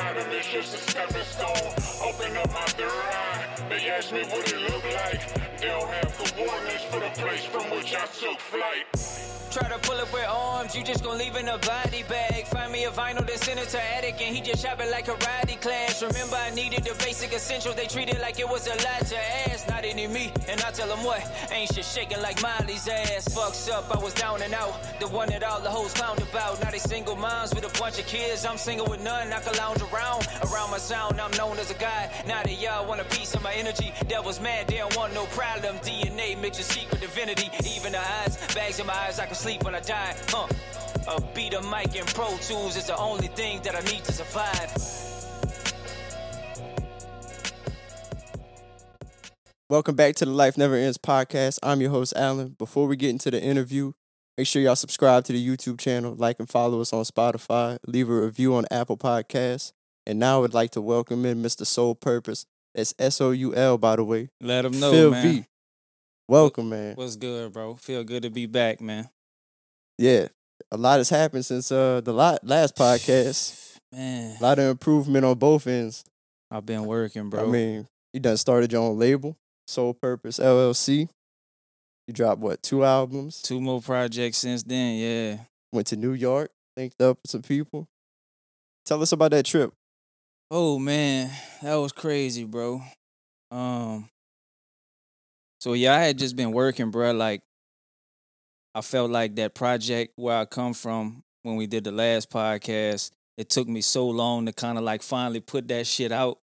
bottom is just a stepping stone. Open up my third eye. They ask me what it look like. They don't have the coordinates for the place from which I took flight. Try to pull up with arms, you just gon' leave in a body bag. Find me a vinyl that's it to attic, and he just chop it like karate class. Remember, I needed the basic essentials, they treated like it was a lot to ask. Not any me, and I tell them what, ain't shit shaking like Miley's ass. Fucks up, I was down and out, the one that all the hoes clowned about. Now they single moms with a bunch of kids, I'm single with none, I can lounge around. Around my sound, I'm known as a guy. Now that y'all want a piece of my energy, devil's mad, they don't want no problem. DNA mixes secret divinity, even the eyes, bags in my eyes, I can sleep when I die. Huh. A beat a mic and Pro Tools is the only thing that I need to survive. Welcome back to the Life Never Ends podcast. I'm your host, Allen. Before we get into the interview, make sure y'all subscribe to the YouTube channel, like and follow us on Spotify, leave a review on Apple Podcasts. And now I'd like to welcome in Mr. Soul Purpose. That's S O U L, by the way. Let them know, Phil man. V. Welcome, man. What's good, bro? Feel good to be back, man. Yeah, a lot has happened since uh the la- last podcast. Man, A lot of improvement on both ends. I've been working, bro. I mean, you done started your own label, Soul Purpose LLC. You dropped what two albums? two more projects since then. Yeah. Went to New York, linked up with some people. Tell us about that trip. Oh man, that was crazy, bro. Um. So yeah, I had just been working, bro. Like, I felt like that project where I come from when we did the last podcast. It took me so long to kind of like finally put that shit out,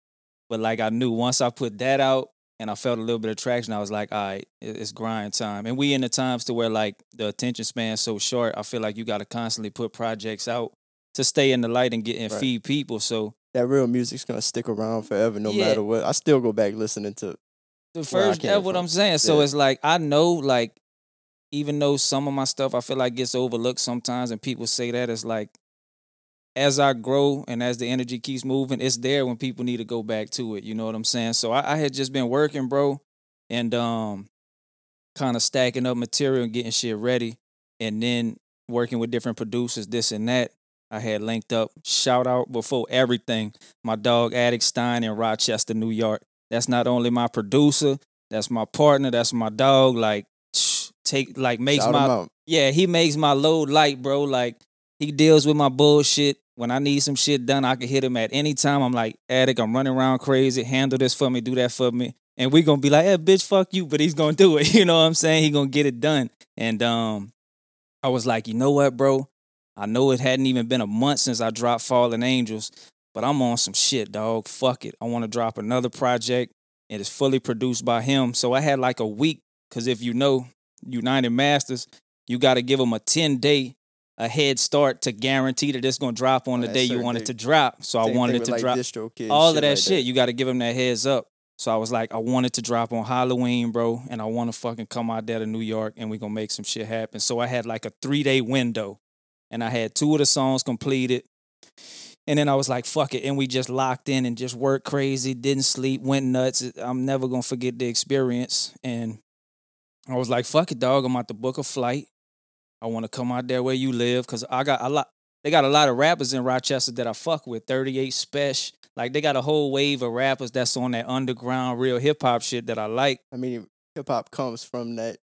but like I knew once I put that out and I felt a little bit of traction, I was like, all right, it's grind time. And we in the times to where like the attention span's so short. I feel like you got to constantly put projects out to stay in the light and get and Right. feed people. So That real music's gonna stick around forever, no Yeah. matter what. I still go back listening to. the first that's what from. I'm saying. So Yeah. it's like I know like even though some of my stuff I feel like gets overlooked sometimes and people say that it's like as I grow and as the energy keeps moving, it's there when people need to go back to it. You know what I'm saying? So I, I had just been working, bro, and um kind of stacking up material and getting shit ready. And then working with different producers, this and that. I had linked up. Shout out before everything. My dog Attic Stein in Rochester, New York. That's not only my producer, that's my partner, that's my dog. Like take like makes Shout my yeah, he makes my load light, bro. Like he deals with my bullshit. When I need some shit done, I can hit him at any time. I'm like, Attic, I'm running around crazy. Handle this for me, do that for me. And we gonna be like, hey, bitch, fuck you, but he's gonna do it. You know what I'm saying? He gonna get it done. And um, I was like, you know what, bro? I know it hadn't even been a month since I dropped Fallen Angels, but I'm on some shit, dog. Fuck it. I want to drop another project. And It is fully produced by him. So I had like a week, because if you know United Masters, you got to give them a 10 day a head start to guarantee that it's gonna drop on the day you want it to drop. So I wanted it to like, drop all of that like shit. You got to give them that heads up. So I was like, I wanted to drop on Halloween, bro, and I want to fucking come out there to New York and we gonna make some shit happen. So I had like a three day window, and I had two of the songs completed. And then I was like, fuck it. And we just locked in and just worked crazy, didn't sleep, went nuts. I'm never gonna forget the experience. And I was like, fuck it, dog. I'm about to book a flight. I want to come out there where you live because I got a lot. They got a lot of rappers in Rochester that I fuck with. 38 Special. Like they got a whole wave of rappers that's on that underground real hip hop shit that I like. I mean, hip hop comes from that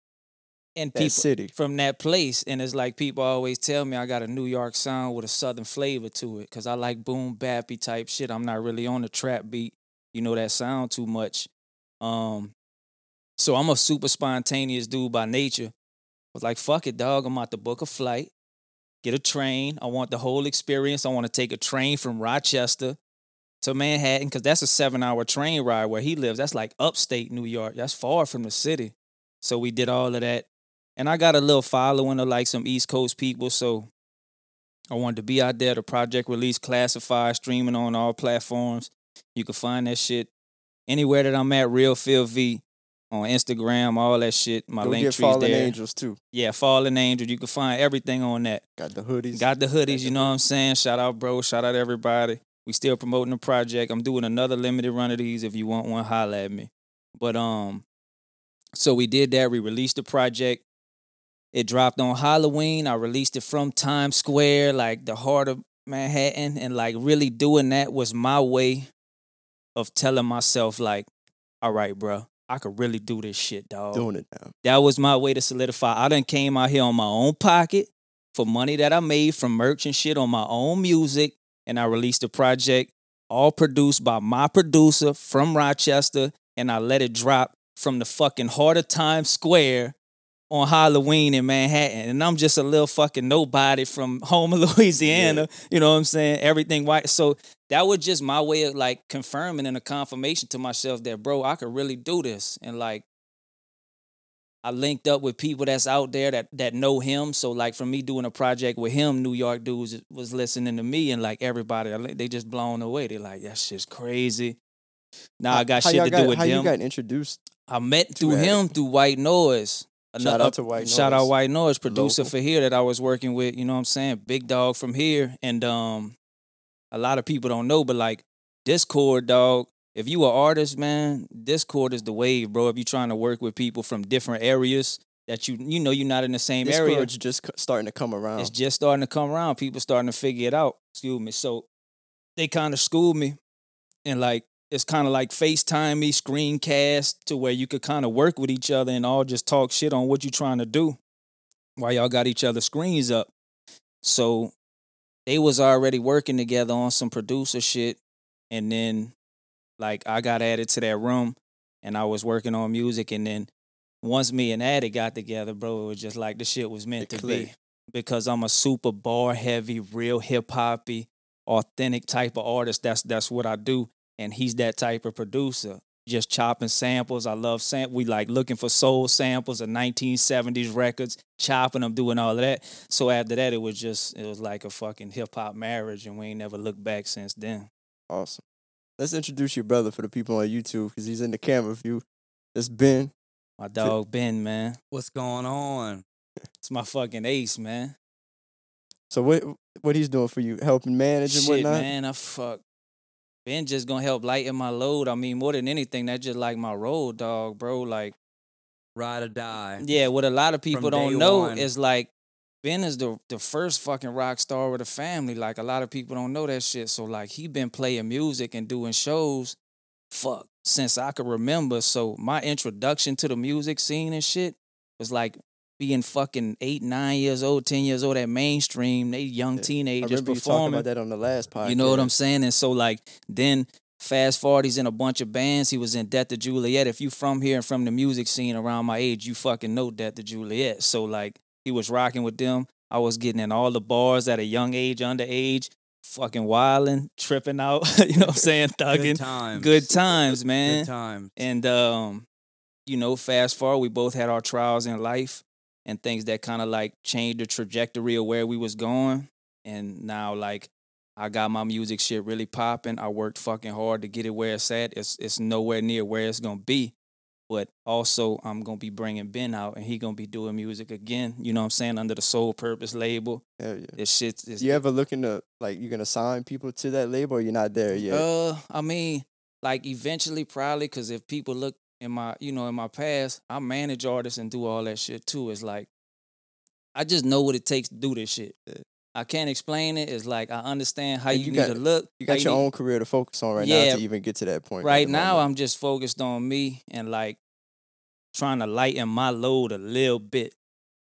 And that people city. from that place. And it's like people always tell me I got a New York sound with a southern flavor to it. Cause I like boom bappy type shit. I'm not really on the trap beat, you know, that sound too much. Um so I'm a super spontaneous dude by nature. I was like, fuck it, dog. I'm about to book a flight, get a train. I want the whole experience. I want to take a train from Rochester to Manhattan, because that's a seven hour train ride where he lives. That's like upstate New York. That's far from the city. So we did all of that. And I got a little following of like some East Coast people. So I wanted to be out there. The project release classified, streaming on all platforms. You can find that shit anywhere that I'm at, Real Phil V on Instagram, all that shit. My Go link get tree's Fallen there. Angels too. Yeah, Fallen Angels. You can find everything on that. Got the hoodies. Got the hoodies, you know what I'm saying? Shout out, bro. Shout out everybody. We still promoting the project. I'm doing another limited run of these. If you want one, holla at me. But um, so we did that. We released the project. It dropped on Halloween. I released it from Times Square, like the heart of Manhattan and like really doing that was my way of telling myself like, all right, bro, I could really do this shit, dog. Doing it now. That was my way to solidify. I done came out here on my own pocket for money that I made from merch and shit on my own music, and I released a project all produced by my producer from Rochester, and I let it drop from the fucking heart of Times Square on Halloween in Manhattan. And I'm just a little fucking nobody from home in Louisiana. You know what I'm saying? Everything white. So that was just my way of like confirming and a confirmation to myself that, bro, I could really do this. And like, I linked up with people that's out there that that know him. So like for me doing a project with him, New York dudes was listening to me and like everybody, they just blown away. They're like, that shit's crazy. Now I got shit to got, do with how them. you got introduced? I met through him through White Noise. Shout out to White Shout out Noise. White Noise, producer Local. for here that I was working with, you know what I'm saying? Big dog from here. And um a lot of people don't know, but like Discord, dog, if you are artist, man, Discord is the wave, bro. If you're trying to work with people from different areas that you you know you're not in the same area. Discord's just starting to come around. It's just starting to come around. People starting to figure it out. Excuse me. So they kind of schooled me, and like it's kind of like FaceTime me, screencast to where you could kind of work with each other and all just talk shit on what you're trying to do, while y'all got each other's screens up. So they was already working together on some producer shit, and then like I got added to that room, and I was working on music, and then once me and Addy got together, bro, it was just like the shit was meant to be. Because I'm a super bar heavy, real hip hoppy, authentic type of artist. That's that's what I do. And he's that type of producer. Just chopping samples. I love sam. We like looking for soul samples of 1970s records, chopping them, doing all of that. So after that, it was just it was like a fucking hip hop marriage, and we ain't never looked back since then. awesome. Let's introduce your brother for the people on YouTube because he's in the camera view. It's Ben. My dog Ben, man, What's going on? it's my fucking ace, man. So what what he's doing for you? Helping manage and Shit, whatnot. man, I fuck. Ben just gonna help lighten my load. I mean, more than anything, that's just like my road dog, bro. Like, Ride or die. yeah, what a lot of people don't know one. is like Ben is the the first fucking rock star with a family. Like a lot of people don't know that shit. So like he been playing music and doing shows, fuck, since I could remember. So my introduction to the music scene and shit was like being fucking eight, nine years old, ten years old at mainstream. They young I teenagers remember you talking performing. about that on the last podcast. You know what I'm saying? And so like then fast forward, he's in a bunch of bands. He was in Death to Juliet. If you from here and from the music scene around my age, you fucking know Death to Juliet. So like he was rocking with them. I was getting in all the bars at a young age, underage, fucking wilding, tripping out. you know what I'm saying? Thugging. Good Thugging. times. Good times, man. Good times. And um, you know, fast forward, we both had our trials in life and things that kind of like changed the trajectory of where we was going. And now, like, I got my music shit really popping. I worked fucking hard to get it where it's at. It's it's nowhere near where it's gonna be. But also, I'm gonna be bringing Ben out, and he gonna be doing music again. You know what I'm saying? Under the Soul Purpose label. Hell yeah. This shit is You ever looking to like you gonna sign people to that label or you're not there yet? Uh, I mean, like eventually, probably, because if people look in my, you know, in my past, I manage artists and do all that shit too. It's like, I just know what it takes to do this shit. I can't explain it. It's like I understand how you, you need got- to look. you got your need- own career to focus on right Yeah. now to even get to that point. Right now, moment. I'm just focused on me and like trying to lighten my load a little bit.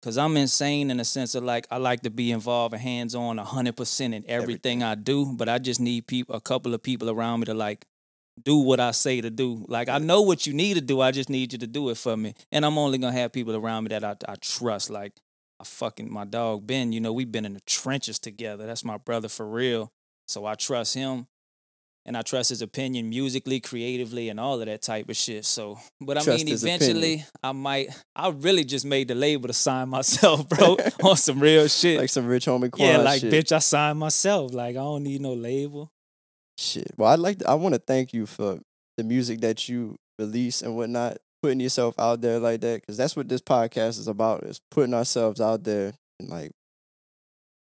Cause I'm insane in the sense of like I like to be involved and hands on hundred percent in everything, I do, but I just need people, a couple of people around me to like do what I say to do. Like I know what you need to do, I just need you to do it for me, and I'm only gonna have people around me that I, I trust. Like I fucking my dog Ben, you know we've been in the trenches together. That's my brother for real, so I trust him and I trust his opinion musically, creatively, and all of that type of shit. So, but I Trust mean, eventually, I might. I really just made the label to sign myself, bro, on some real shit. like some rich homie Quan yeah, like shit. bitch, I signed myself. Like I don't need no label. Shit. Well, I'd like to, I want to thank you for the music that you release and whatnot, putting yourself out there like that, because that's what this podcast is about: is putting ourselves out there and like,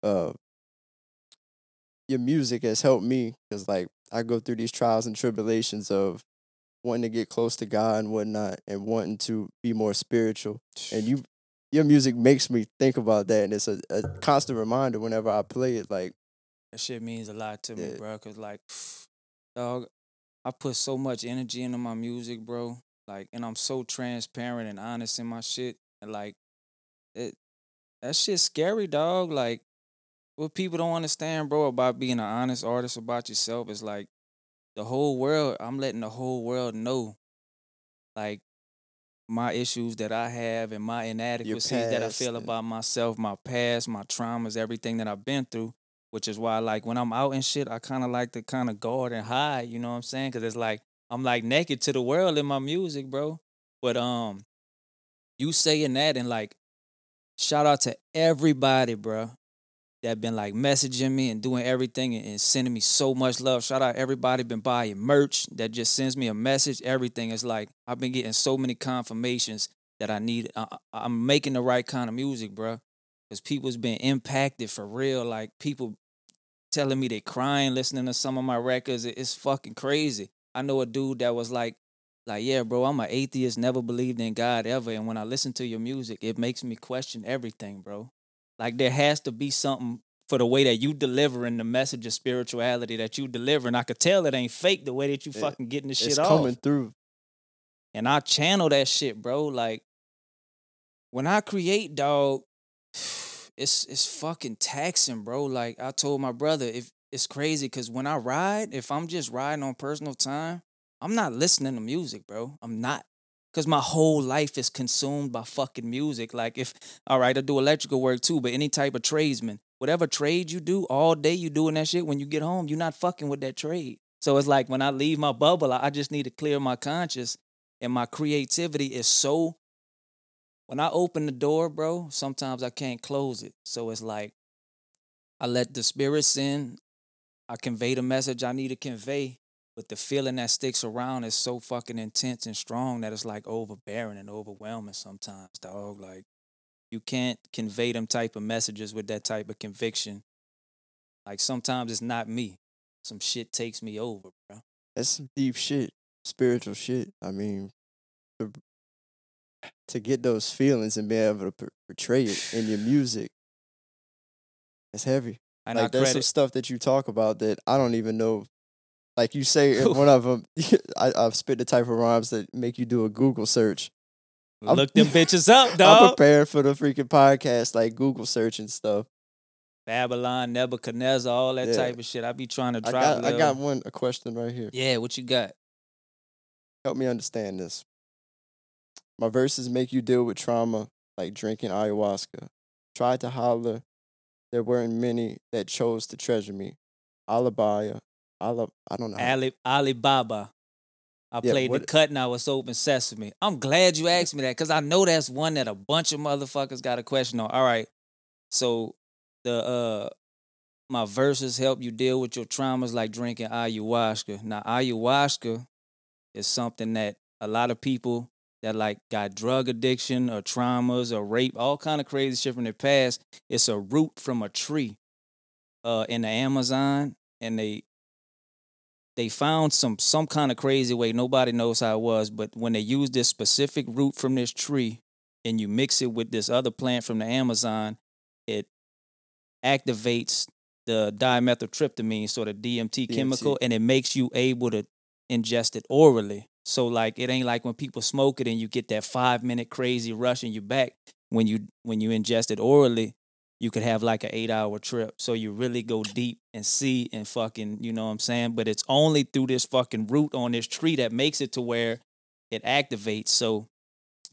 uh, your music has helped me because like I go through these trials and tribulations of wanting to get close to God and whatnot, and wanting to be more spiritual, and you. Your music makes me think about that, and it's a, a constant reminder whenever I play it. Like, That shit means a lot to me, bro. Cause like, dog, I put so much energy into my music, bro. Like, and I'm so transparent and honest in my shit. And like, it that shit's scary, dog. Like, what people don't understand, bro, about being an honest artist about yourself is like, the whole world. I'm letting the whole world know, like, my issues that I have and my inadequacies that I feel about myself, my past, my traumas, everything that I've been through which is why like when I'm out and shit, I kind of like to kind of guard and hide. You know what I'm saying? Because it's like I'm like naked to the world in my music, bro. But um, you saying that and like, shout out to everybody, bro, that been like messaging me and doing everything and, and sending me so much love. Shout out everybody been buying merch that just sends me a message. Everything is like I've been getting so many confirmations that I need. I, I- I'm making the right kind of music, bro. Because people's been impacted for real. Like people telling me they crying listening to some of my records. It's fucking crazy. I know a dude that was like, like, yeah, bro, I'm an atheist, never believed in God ever. And when I listen to your music, it makes me question everything, bro. Like there has to be something for the way that you delivering the message of spirituality that you deliver. And I could tell it ain't fake the way that you Yeah. fucking getting the shit off. It's off coming through. and I channel that shit, bro. Like when I create, dog, it's it's fucking taxing, bro. Like I told my brother, if it's crazy because when I ride, if I'm just riding on personal time, I'm not listening to music, bro. I'm not. Cause my whole life is consumed by fucking music. Like if all right, I do electrical work too, but any type of tradesman, whatever trade you do, all day you doing that shit. When you get home, you're not fucking with that trade. So it's like when I leave my bubble, I I just need to clear my conscience and my creativity is so when I open the door, bro, sometimes I can't close it. So it's like I let the spirits in, I convey the message I need to convey, but the feeling that sticks around is so fucking intense and strong that it's like overbearing and overwhelming sometimes, dog. Like you can't convey them type of messages with that type of conviction. Like sometimes it's not me. Some shit takes me over, bro. That's some deep shit, spiritual shit. I mean, to, to get those feelings and be able to portray it in your music, it's heavy. And like I there's some stuff that you talk about that I don't even know. Like you say in one of them, I, I've spit the type of rhymes that make you do a Google search. I'm- look them bitches up, though. I'm dog. prepared for the freaking podcast, like Google search and stuff. Babylon, Nebuchadnezzar, all that Yeah. type of shit. I be trying to I drop. got, I got one a question right here. Yeah, what you got? Help me understand this. My verses make you deal with trauma like drinking ayahuasca. Tried to holler. There weren't many that chose to treasure me. Alibaya. Alib, I don't know. Ali Alibaba. I Yeah, played the what- cut now it's open sesame. I'm glad you asked me that because I know that's one that a bunch of motherfuckers got a question on. All right. So the uh my verses help you deal with your traumas like drinking ayahuasca. Now ayahuasca is something that a lot of people that like got drug addiction or traumas or rape, all kind of crazy shit from their past. It's a root from a tree uh in the Amazon and they they found some some kind of crazy way nobody knows how it was but when they use this specific root from this tree and you mix it with this other plant from the amazon it activates the dimethyltryptamine so the dmt, chemical and it makes you able to ingest it orally so like it ain't like when people smoke it and you get that five minute crazy rush in your back when you when you ingest it orally you could have like an eight hour trip. So you really go deep and see and fucking, you know what I'm saying? But it's only through this fucking root on this tree that makes it to where it activates. So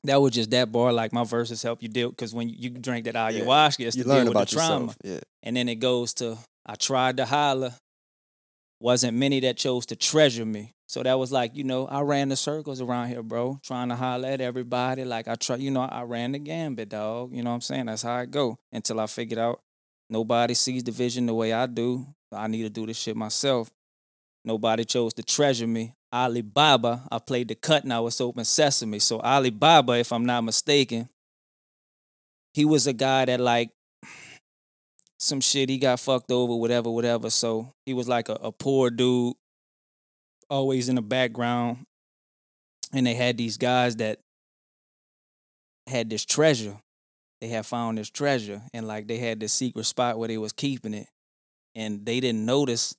that was just that bar. Like my verses help you deal because when you, you drink that ayahuasca, it's you to learn deal with about the trauma. yourself. Yeah. And then it goes to I tried to holler. Wasn't many that chose to treasure me. So that was like, you know, I ran the circles around here, bro, trying to holler at everybody. Like I try, you know, I ran the gambit, dog. You know what I'm saying? That's how I go until I figured out nobody sees the vision the way I do. I need to do this shit myself. Nobody chose to treasure me. Alibaba, I played the cut and now it's open sesame. So Alibaba, if I'm not mistaken, he was a guy that like some shit he got fucked over, whatever, whatever. So he was like a, a poor dude, always in the background. And they had these guys that had this treasure. They had found this treasure and like they had this secret spot where they was keeping it. and they didn't notice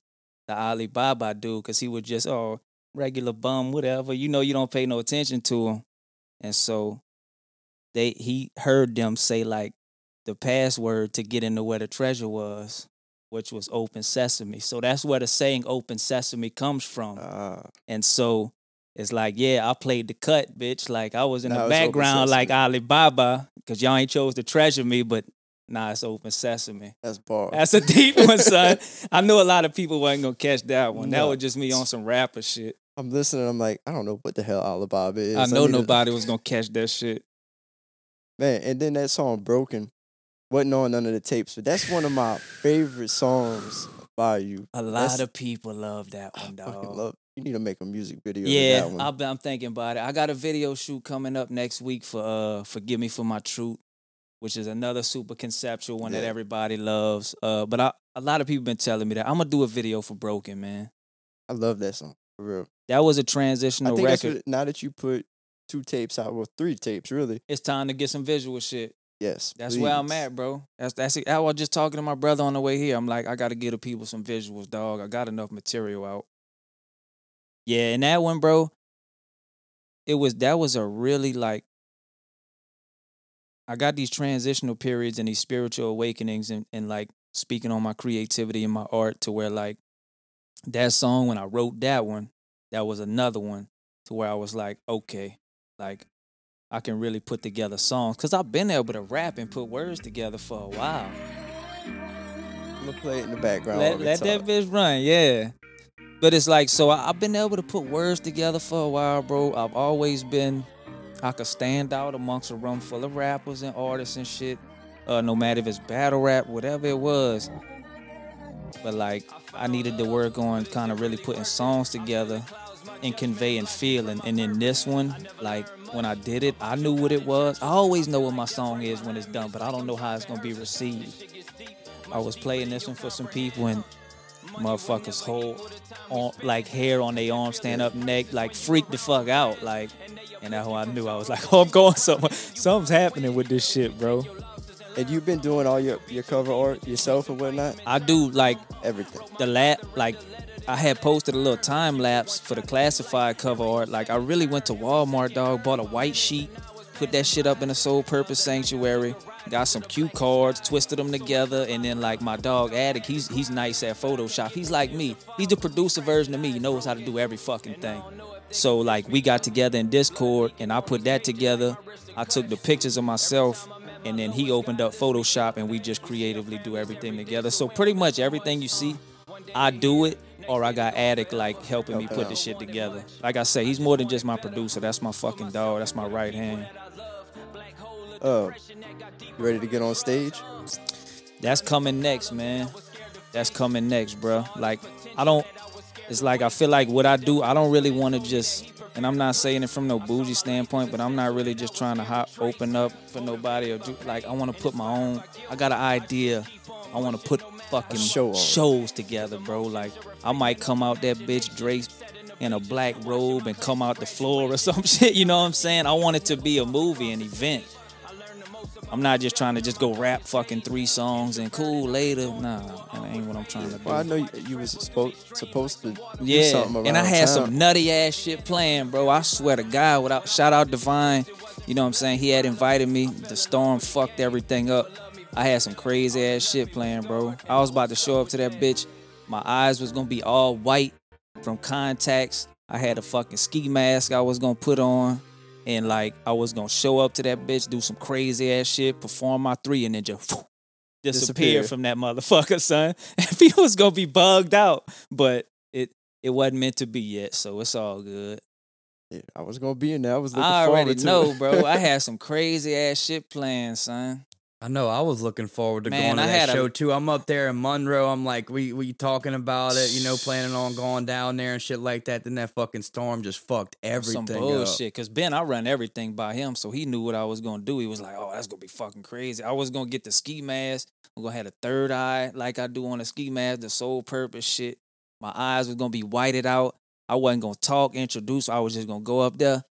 the Alibaba dude because he was just oh regular bum, whatever. You know, you don't pay no attention to him, and so they he heard them say like the password to get into where the treasure was, which was open sesame. So that's where the saying open sesame comes from. Ah, And so it's like, yeah, I played the cut, bitch. Like I was in the background like. Alibaba, because y'all ain't chose to treasure me, but nah, it's open sesame. that's bar. That's a deep one, son. I knew a lot of people wasn't gonna catch that one. That was just me on some rapper shit. I'm listening. I'm like, I don't know what the hell Alibaba is. I know to- nobody was gonna catch that shit. Man, and then that song "Broken" wasn't on none of the tapes, but that's one of my favorite songs by you. A lot That's- of people love that one, dog. love. You need to make a music video. Yeah, that one. I've been, I'm thinking about it. I got a video shoot coming up next week for uh "Forgive Me for My Truth," which is another super conceptual one that everybody loves. Uh, but I, a lot of people been telling me that I'm gonna do a video for "Broken," man. I love that song for real. That was a transitional think record. what, now that you put two tapes out, well, three tapes really. it's time to get some visual shit. Yes, That's where I'm at, bro. That's that's it. I was just talking to my brother on the way here. I'm like, I gotta give the people some visuals, dog. I got enough material out. Yeah, and that one, bro. It was that was a really like. I got these transitional periods and these spiritual awakenings and, and like speaking on my creativity and my art to where like that song when I wrote that one, that was another one to where I was like, okay, like I can really put together songs because I've been able to rap and put words together for a while. I'm gonna play it in the background. Let, let that bitch run, yeah. But it's like, so I, I've been able to put words together for a while, bro. I've always been, I could stand out amongst a room full of rappers and artists and shit. Uh, no matter if it's battle rap, whatever it was. But like, I needed to work on kind of really putting songs together and convey conveying feeling. And in this one, like when I did it, I knew what it was. I always know what my song is when it's done, but I don't know how it's gonna be received. I was playing this one for some people and motherfuckers whole on like hair on their arm, stand up neck, like freak the fuck out. Like and that's how I knew I was like, oh I'm going somewhere. Something's happening with this shit, bro. And you've been doing all your, your cover art yourself and whatnot. I do like Everything. the lap like I had posted a little time lapse for the classified cover art. Like I really went to Walmart, dog, bought a white sheet, put that shit up in a Soul Purpose Sanctuary, got some cue cards, twisted them together, and then like my dog Attic, he's he's nice at Photoshop. He's like me. He's the producer version of me. He knows how to do every fucking thing. So like we got together in Discord and I put that together. I took the pictures of myself and then he opened up Photoshop and we just creatively do everything together. So pretty much everything you see, I do it or I got Attic like helping me put the shit together. Like I say, he's more than just my producer. That's my fucking dog. That's my right hand. Uh, you ready to get on stage? That's coming next, man. That's coming next, bro. Like I don't. It's like I feel like what I do. I don't really want to just. And I'm not saying it from no bougie standpoint, but I'm not really just trying to hop, open up for nobody or do like I want to put my own. I got an idea. I want to put fucking show shows together, bro. Like I might come out that bitch draped in a black robe and come out the floor or some shit. You know what I'm saying? I want it to be a movie, an event. I'm not just trying to just go rap fucking three songs and cool later. Nah, that ain't what I'm trying to do. Well, I know you, you was supposed supposed to do yeah, and I had town. some nutty ass shit playing, bro. I swear to God, without shout out Divine, you know what I'm saying? He had invited me. The storm fucked everything up. I had some crazy ass shit playing, bro. I was about to show up to that bitch. My eyes was gonna be all white from contacts. I had a fucking ski mask I was gonna put on. And like I was gonna show up to that bitch, do some crazy ass shit, perform my three, and then just disappear, Disappear. from that motherfucker, son. And people was gonna be bugged out, but it it wasn't meant to be yet, so it's all good. Yeah, I was gonna be in there. I was I already know, bro. I had some crazy ass shit planned, son. I know. I was looking forward to Man, going to I that had a- show too. I'm up there in Monroe. I'm like, we we talking about it, you know, planning on going down there and shit like that. Then that fucking storm just fucked everything some up. bullshit. Cause Ben, I run everything by him, so he knew what I was gonna do. He was like, "Oh, that's gonna be fucking crazy." I was gonna get the ski mask. I'm gonna have a third eye like I do on the ski mask, the Soul Purpose shit. My eyes was gonna be whited out. I wasn't gonna talk, introduce. I was just gonna go up there,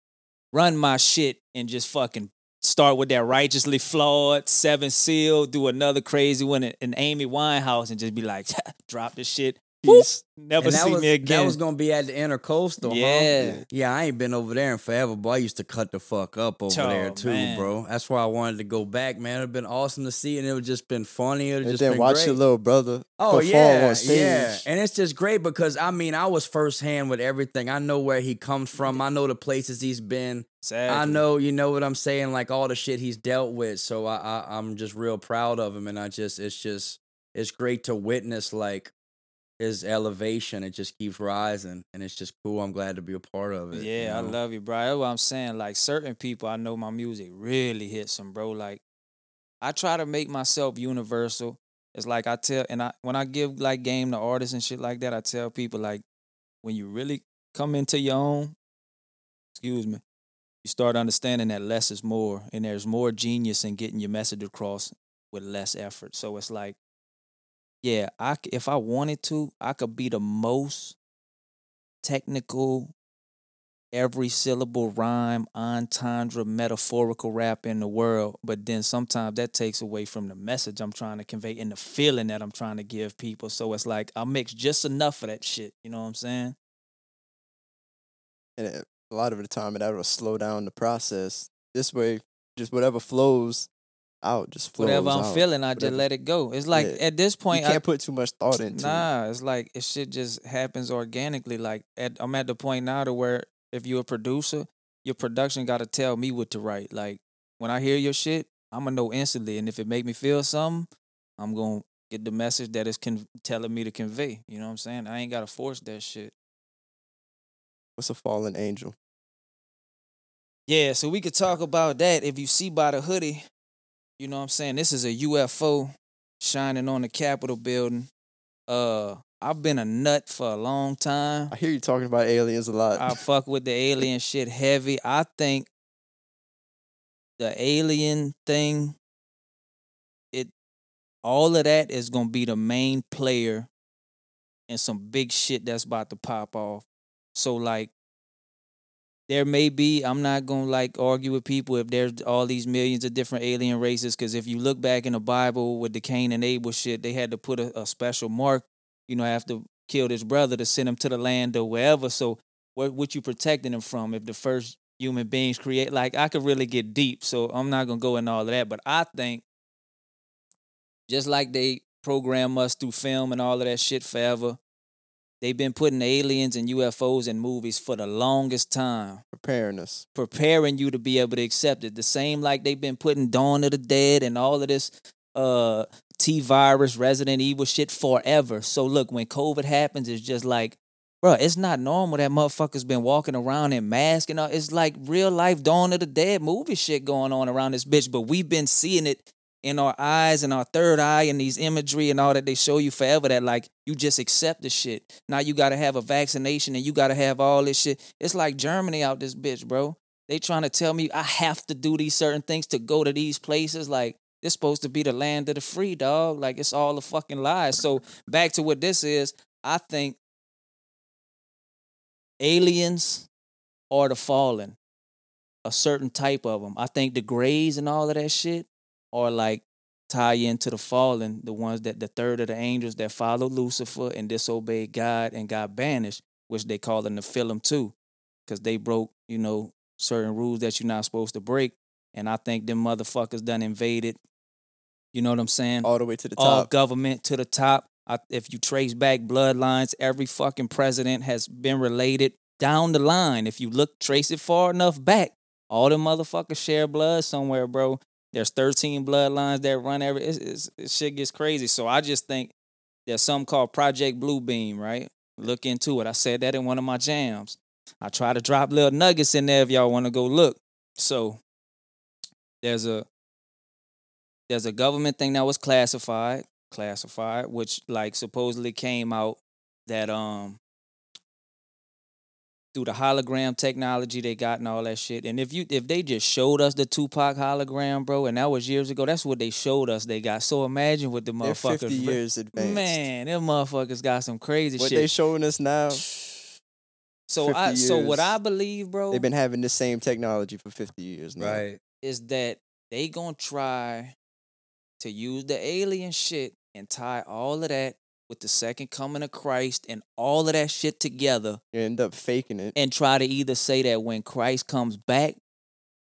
run my shit, and just fucking start with that righteously flawed seven seal, do another crazy one in, in Amy Winehouse, and just be like, drop this shit. Peace. Never And that see was, me again. That was gonna be at the Intercoastal. huh? Yeah. Yeah, I ain't been over there in forever, but I used to cut the fuck up over Oh, there too, man. bro. That's why I wanted to go back, man. It'd been awesome to see, and it would just been funny. It'd And just then been watch great. your little brother Oh perform yeah, on stage. yeah, and it's just great because I mean I was firsthand with everything. I know where he comes from. I know the places he's been. I know, you know what I'm saying, like all the shit he's dealt with. So I, I I'm just real proud of him, and I just it's just it's great to witness like his elevation. It just keeps rising, and it's just cool. I'm glad to be a part of it. you Yeah, I love you, bro. That's what I'm saying. Like certain people, I know my music really hits them, bro. Like I try to make myself universal. It's like I tell, and I when I give like game to artists and shit like that, I tell people like when you really come into your own, excuse me, you start understanding that less is more, and there's more genius in getting your message across with less effort. So it's like, yeah, i if I wanted to, I could be the most technical every syllable rhyme, entendre, metaphorical rap in the world. But then sometimes that takes away from the message I'm trying to convey and the feeling that I'm trying to give people. So it's like I mix just enough of that shit. You know what I'm saying? and a lot of the time it will slow down the process. This way, just whatever flows out, just flows Whatever I'm out. feeling, I just let it go. It's like Yeah. at this You point, can't I, put too much thought into it. Nah, it's like it shit just happens organically. Like at, I'm at the point now to where if you're a producer, your production got to tell me what to write. Like when I hear your shit, I'm gonna know instantly, and if it make me feel something, I'm gonna get the message that it's con- telling me to convey. You know what I'm saying? I ain't gotta force that shit. What's a fallen angel? Yeah, so we could talk about that. If you see by the hoodie, you know what I'm saying? This is a UFO shining on the Capitol building. Uh I've been a nut for a long time. I hear you talking about aliens a lot. I fuck with the alien shit heavy. I think the alien thing, it all of that is gonna be the main player in some big shit that's about to pop off. So like there may be, I'm not gonna like argue with people if there's all these millions of different alien races, because if you look back in the Bible with the Cain and Abel shit, they had to put a, a special mark, you know, after killed his brother to send him to the land or wherever. So what what you protecting him from if the first human beings create like I could really get deep. So I'm not gonna go in all of that. But I think just like they program us through film and all of that shit forever, they've been putting aliens and UFOs in movies for the longest time Preparing us. preparing you to be able to accept it. The same like they've been putting Dawn of the Dead and all of this uh T virus, Resident Evil shit forever. So look, when COVID happens, it's just like, bro, it's not normal that motherfuckers been walking around in masks and all. It's like real life Dawn of the Dead movie shit going on around this bitch. But we've been seeing it in our eyes and our third eye and these imagery and all that they show you forever that like you just accept the shit. Now you gotta have a vaccination and you gotta have all this shit. It's like Germany out this bitch, bro. They trying to tell me I have to do these certain things to go to these places. Like this supposed to be the land of the free, dog. Like it's all a fucking lie. So back to what this is, I think aliens are the fallen, a certain type of them. I think the grays and all of that shit are like tie into the fallen, the ones that the third of the angels that followed Lucifer and disobeyed God and got banished, which they call the Nephilim too, because they broke, you know, certain rules that you're not supposed to break. And I think them motherfuckers done invaded, you know what I'm saying? All the way to the all top. government to the top. I, if you trace back bloodlines, every fucking president has been related down the line. If you look, trace it far enough back, all the motherfuckers share blood somewhere, bro. There's 13 bloodlines that run every. It's, it's, it shit gets crazy. So I just think there's something called Project Blue Beam, right? Look into it. I said that in one of my jams. I try to drop little nuggets in there if y'all want to go look. So there's a there's a government thing that was classified, classified, which like supposedly came out that um through the hologram technology they got and all that shit. And if you if they just showed us the Tupac hologram, bro, and that was years ago, that's what they showed us they got. So imagine what the They're motherfuckers 50 years advanced. Man, them motherfuckers got some crazy what shit. What they showing us now, so 50 I so what. I believe, bro. they've been having the same technology for 50 years now. Right. is that they gonna try to use the alien shit and tie all of that with the second coming of Christ and all of that shit together You end up faking it. and try to either say that when Christ comes back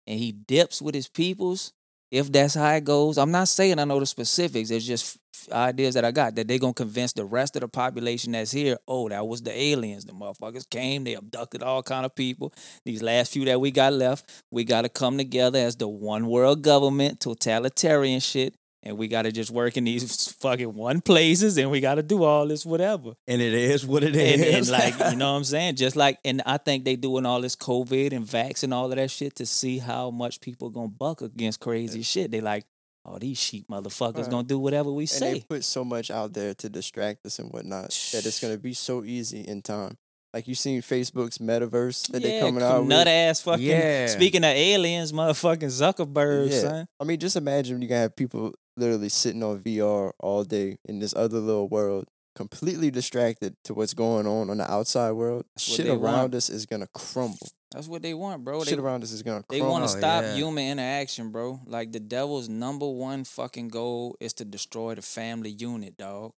and he dips with his peoples, if that's how it goes, I'm not saying I know the specifics. It's just ideas that I got that they're gonna convince the rest of the population that's here. Oh, that was the aliens. The motherfuckers came. They abducted all kind of people. These last few that we got left, we got to come together as the one world government, totalitarian shit. And we got to just work in these fucking one places, and we got to do all this whatever And it is what it and, is. and like you know what I'm saying, just like and I think they doing all this COVID and vax and all of that shit to see how much people gonna buck against crazy shit. They like, oh these sheep motherfuckers Right. gonna do whatever we And say. they put so much out there to distract us and whatnot that it's gonna be so easy in time. Like you seen Facebook's metaverse that they coming out nut with. ass fucking. Yeah. Speaking of aliens, motherfucking Zuckerberg, Yeah. son. I mean, just imagine when you can have people literally sitting on VR all day in this other little world, completely distracted to what's going on on the outside world. That's what Shit around want. us is gonna crumble. That's what they want, bro. Shit They, around us is gonna Crumble. they want to Oh, stop yeah. human interaction, bro. Like the devil's number one fucking goal is to destroy the family unit, dog.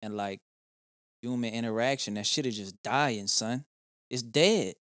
And like human interaction, that shit is just dying, son. It's dead.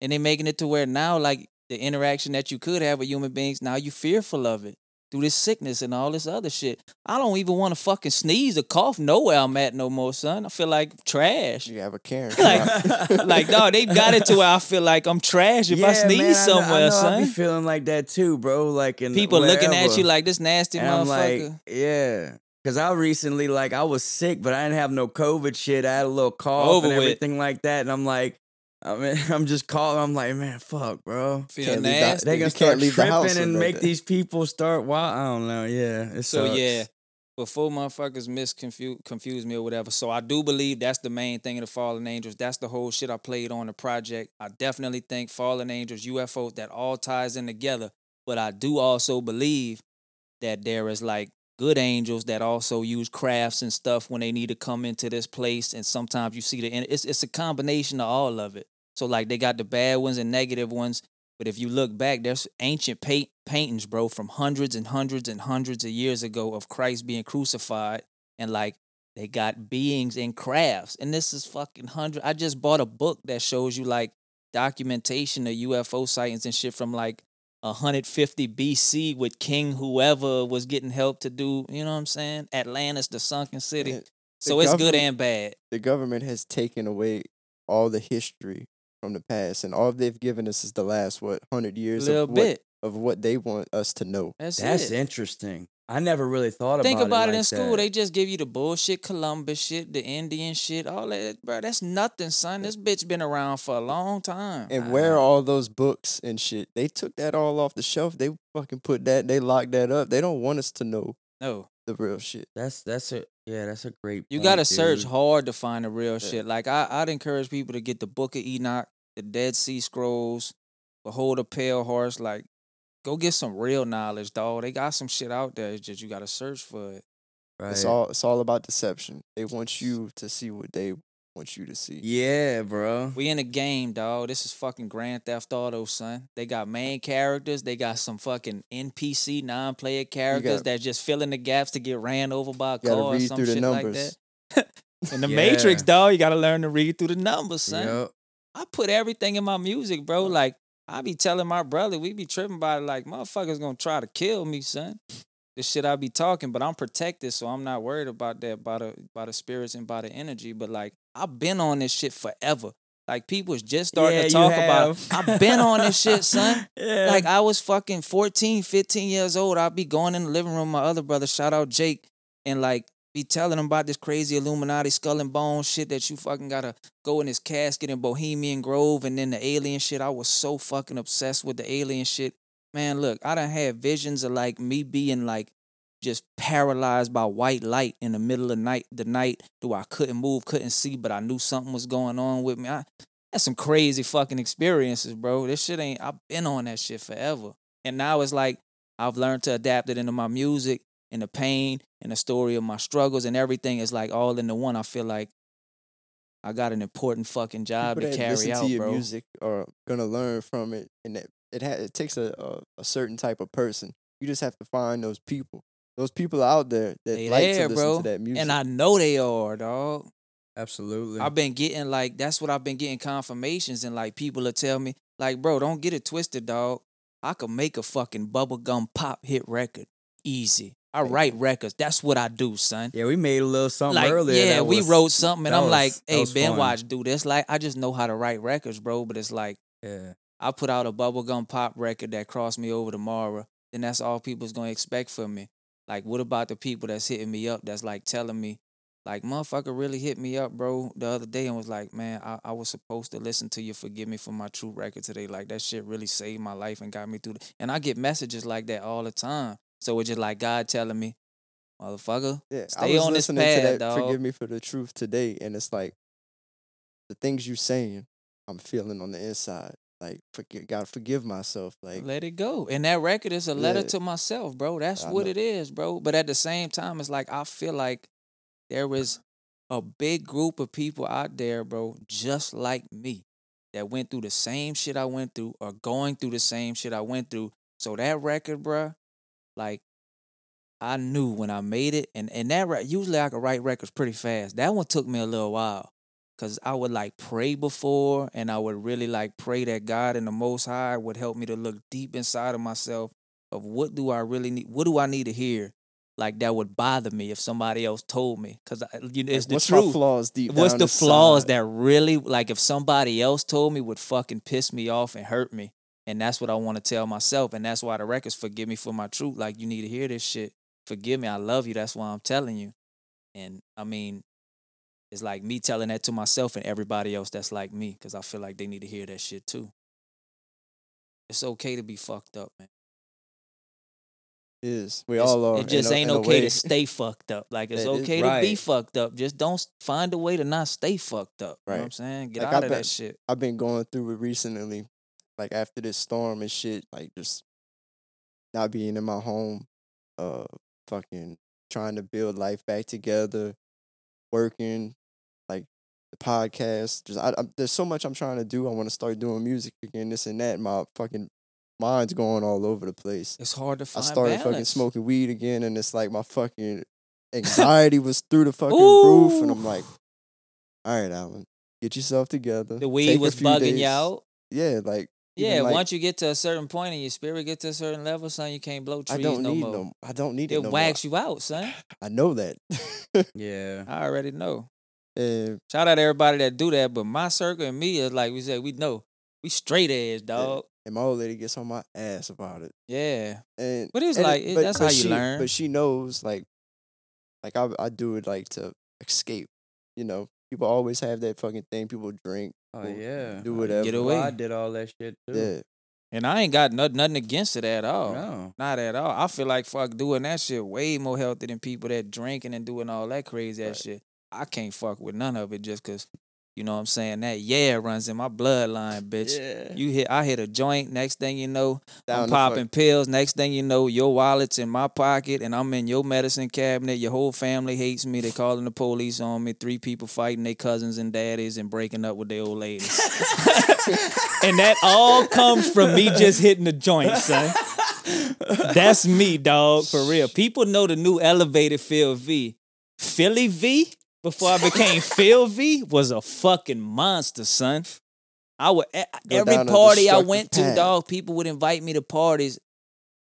And they making it to where now, like the interaction that you could have with human beings, now you fearful of it through this sickness and all this other shit. I don't even want to fucking sneeze or cough nowhere I'm at no more, son. I feel like trash. You have a Karen. like, like, dog, they got it to where I feel like I'm trash if I sneeze man, I know- somewhere, I know, son. I be feeling like that too, bro. Like in People looking at you like this nasty and I'm motherfucker. like, yeah. Cause I recently like I was sick, but I didn't have no COVID shit. I had a little cough Over and with. everything like that, and I'm like, I mean, I'm just calling. I'm like, man, fuck, bro. feel Can't leave the- They You gonna can't start leave the house tripping and like make that. these people start. Wow, I don't know. Yeah, it So sucks. yeah, before motherfuckers misconfuse confuse me or whatever. So I do believe that's the main thing of the Fallen Angels. That's the whole shit I played on the project. I definitely think Fallen Angels, UFOs, that all ties in together. But I do also believe that there is like good angels that also use crafts and stuff when they need to come into this place. And sometimes you see the it's it's a combination of all of it. So like they got the bad ones and negative ones. But if you look back, there's ancient paint, paintings, bro, from hundreds and hundreds and hundreds of years ago of Christ being crucified, and like they got beings and crafts. And this is fucking hundred. I just bought a book that shows you like documentation of UFO sightings and shit from like 150 BC with King whoever was getting help to do. You know what I'm saying? Atlantis, the sunken city. And So it's good and bad. the government has taken away all the history from the past, and all they've given us is the last what hundred years little of what, bit. of what they want us to know. That's, that's it. interesting. I never really thought about it. Think about about it, like in school. that. They just give you the bullshit Columbus shit, the Indian shit, all that, bro. That's nothing, son. Eh this bitch been around for a long time. And where are all those books and shit? They took that all off the shelf. They fucking put that. They locked that up. They don't want us to know No, the real shit. That's that's a yeah, that's a great. you point, gotta search hard to find the real eh. shit. Like I, I'd encourage people to get the Book of Enoch, the Dead Sea Scrolls, Behold a Pale Horse. Like, go get some real knowledge, dog. They got some shit out there. It's just you gotta search for it. Right. It's all. It's all about deception. They want you to see what they want you to see. yeah, bro. We in a game, dog. This is fucking Grand Theft Auto, son. They got main characters. They got some fucking NPC non-player characters got- that just fill in the gaps to get ran over by a car or read some through the shit numbers. like that. in the Yeah. Matrix, dog, you gotta learn to read through the numbers, son. Yup. I put everything in my music, bro. Like I be telling my brother, we be tripping about it. Like motherfuckers gonna try to kill me, son. The shit I be talking, but I'm protected, so I'm not worried about that by the by the spirits and by the energy. But like I've been on this shit forever. Like people just starting Yeah, to talk about. it. I've been on this shit, son. yeah. Like I was fucking 14, 15 years old. I'd be going in the living room. My other brother, shout out Jake, and like be telling them about this crazy Illuminati skull and bone shit that you fucking gotta go in this casket in Bohemian Grove and then the alien shit. I was so fucking obsessed with the alien shit. Man, look, I done had visions of like me being like just paralyzed by white light in the middle of night the night do I couldn't move, couldn't see, but I knew something was going on with me. I had some crazy fucking experiences, bro. This shit ain't I've been on that shit forever. And now it's like I've learned to adapt it into my music and the pain and the story of my struggles and everything is like all in the one. I feel like I got an important fucking job People to that carry listen out, to your bro. music are gonna learn from it, and that it ha- it takes a, a a certain type of person. You just have to find those people. Those people out there that They like there, to listen bro. to that music. And I know they are, dog. Absolutely. I've been getting like that's what I've been getting confirmations and like people will tell me like, bro, don't get it twisted, dog. I could make a fucking bubblegum pop hit record easy. I write records. That's what I do, son. yeah, we made a little something like, earlier. yeah, that we wrote something, and I'm was- like, hey, was Ben fun. Watch, do this. Like, I just know how to write records, bro. But it's like Yeah. I put out a bubblegum pop record that crossed me over tomorrow, then that's all people's gonna expect from me. Like, what about the people that's hitting me up that's like telling me, like, motherfucker really hit me up, bro, the other day and was like, man, I, I was supposed to listen to you Forgive Me for my true record today. Like, that shit really saved my life and got me through. The-. And I get messages like that all the time. So it's just like God telling me, motherfucker, yeah, stay on this path, to that. dog. Forgive me for the truth today, and it's like the things you saying. I'm feeling on the inside. Like, forgive, gotta forgive myself. Like, let it go. And that record is a letter Yeah. to myself, bro. That's I what know. it is, bro. But at the same time, it's like I feel like there is a big group of people out there, bro, just like me, that went through the same shit I went through or going through the same shit I went through. So that record, bro, like I knew when I made it, and and that usually I could write records pretty fast. That one took me a little while, cause I would like pray before, and I would really like pray that God and the Most High would help me to look deep inside of myself of what do I really need, what do I need to hear, like that would bother me if somebody else told me, cause I, you know, it's like, the what's truth. flaws deep What's the flaws inside? that really like if somebody else told me would fucking piss me off and hurt me? And that's what I want to tell myself. And that's why the records forgive me for my truth. Like you need to hear this shit. Forgive me. I love you. That's why I'm telling you. And I mean, it's like me telling that to myself and everybody else that's like me, because I feel like they need to hear that shit too. It's okay to be fucked up, man. It is. We It's- all are. It just in ain't in okay to stay fucked up. Like it's is okay to be fucked up. Just don't find a way to not stay fucked up. You know what I'm saying? Get Like, out I of bet- that shit. I've been going through it recently, like after this storm and shit, like just not being in my home, uh, fucking trying to build life back together, working, like the podcast. Just I, I, there's so much I'm trying to do. I want to start doing music again, this and that. My fucking mind's going all over the place. It's hard to find. I started fucking smoking weed again, and it's like my fucking anxiety was through the fucking roof, and I'm like, all right, Allen, get yourself together. The weed was bugging days. you out. Yeah, like Yeah, like, once you get to a certain point and your spirit get to a certain level, son, you can't blow trees I don't no need more. no. I don't need it, it no wax you out, son. I know that. Yeah. I already know. and Shout out to everybody that do that, but my circle and me is like we said, we know. We straight edge, dog. and my old lady gets on my ass about it. Yeah. And But it's and like, it- that's how you she, learn. But she knows, like, like I I do it like to escape. You know, people always have that fucking thing. People drink. Oh yeah. do whatever. Get Well, away. I did all that shit too. Yeah, And I ain't got nothing, nothing against it at all. No. Not at all. I feel like fuck doing that shit way more healthy than people that drinking and doing all that crazy ass Right. shit. I can't fuck with none of it just cause, you know what I'm saying? That yeah runs in my bloodline, bitch. Yeah. You hit I hit a joint, next thing you know, Down I'm popping pills. Next thing you know, your wallet's in my pocket and I'm in your medicine cabinet. Your whole family hates me. They calling the police on me. Three people fighting their cousins and daddies and breaking up with their old ladies. and that all comes from me just hitting the joint, son. That's me, dog, for real. People know the new elevated Phil V. Philly V, before I became Phil V, was a fucking monster, son. I would every party I went to, path. dog, people would invite me to parties.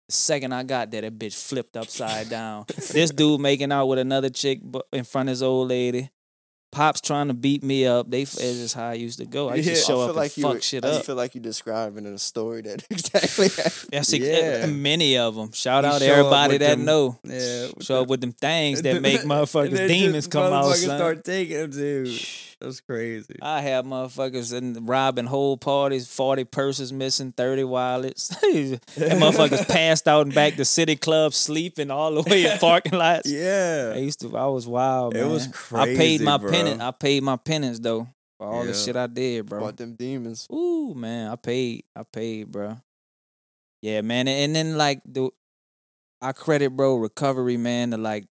The second I got there, that bitch flipped upside down. this dude making out with another chick in front of his old lady. Pops trying to beat me up. They it's just how I used to go. I used to show up like and fuck shit up. I feel like you're describing in a story that exactly. That's Yeah. many of them. Shout You out to everybody that them- know. Yeah. Show up with them things that make motherfuckers demons come out. motherfuckers start taking them, dude. That's crazy. I have motherfuckers and robbing whole parties, 40 purses missing, 30 wallets. and motherfuckers passed out and back to city club sleeping all the way in parking lots. Yeah. I used to I was wild, It man. was I paid my crazy, penance. I paid my penance though for all the shit I did, bro. About them demons. Ooh, man, I paid. I paid, bro. Yeah, man, and, and then like the, I credit, bro, recovery, man, to like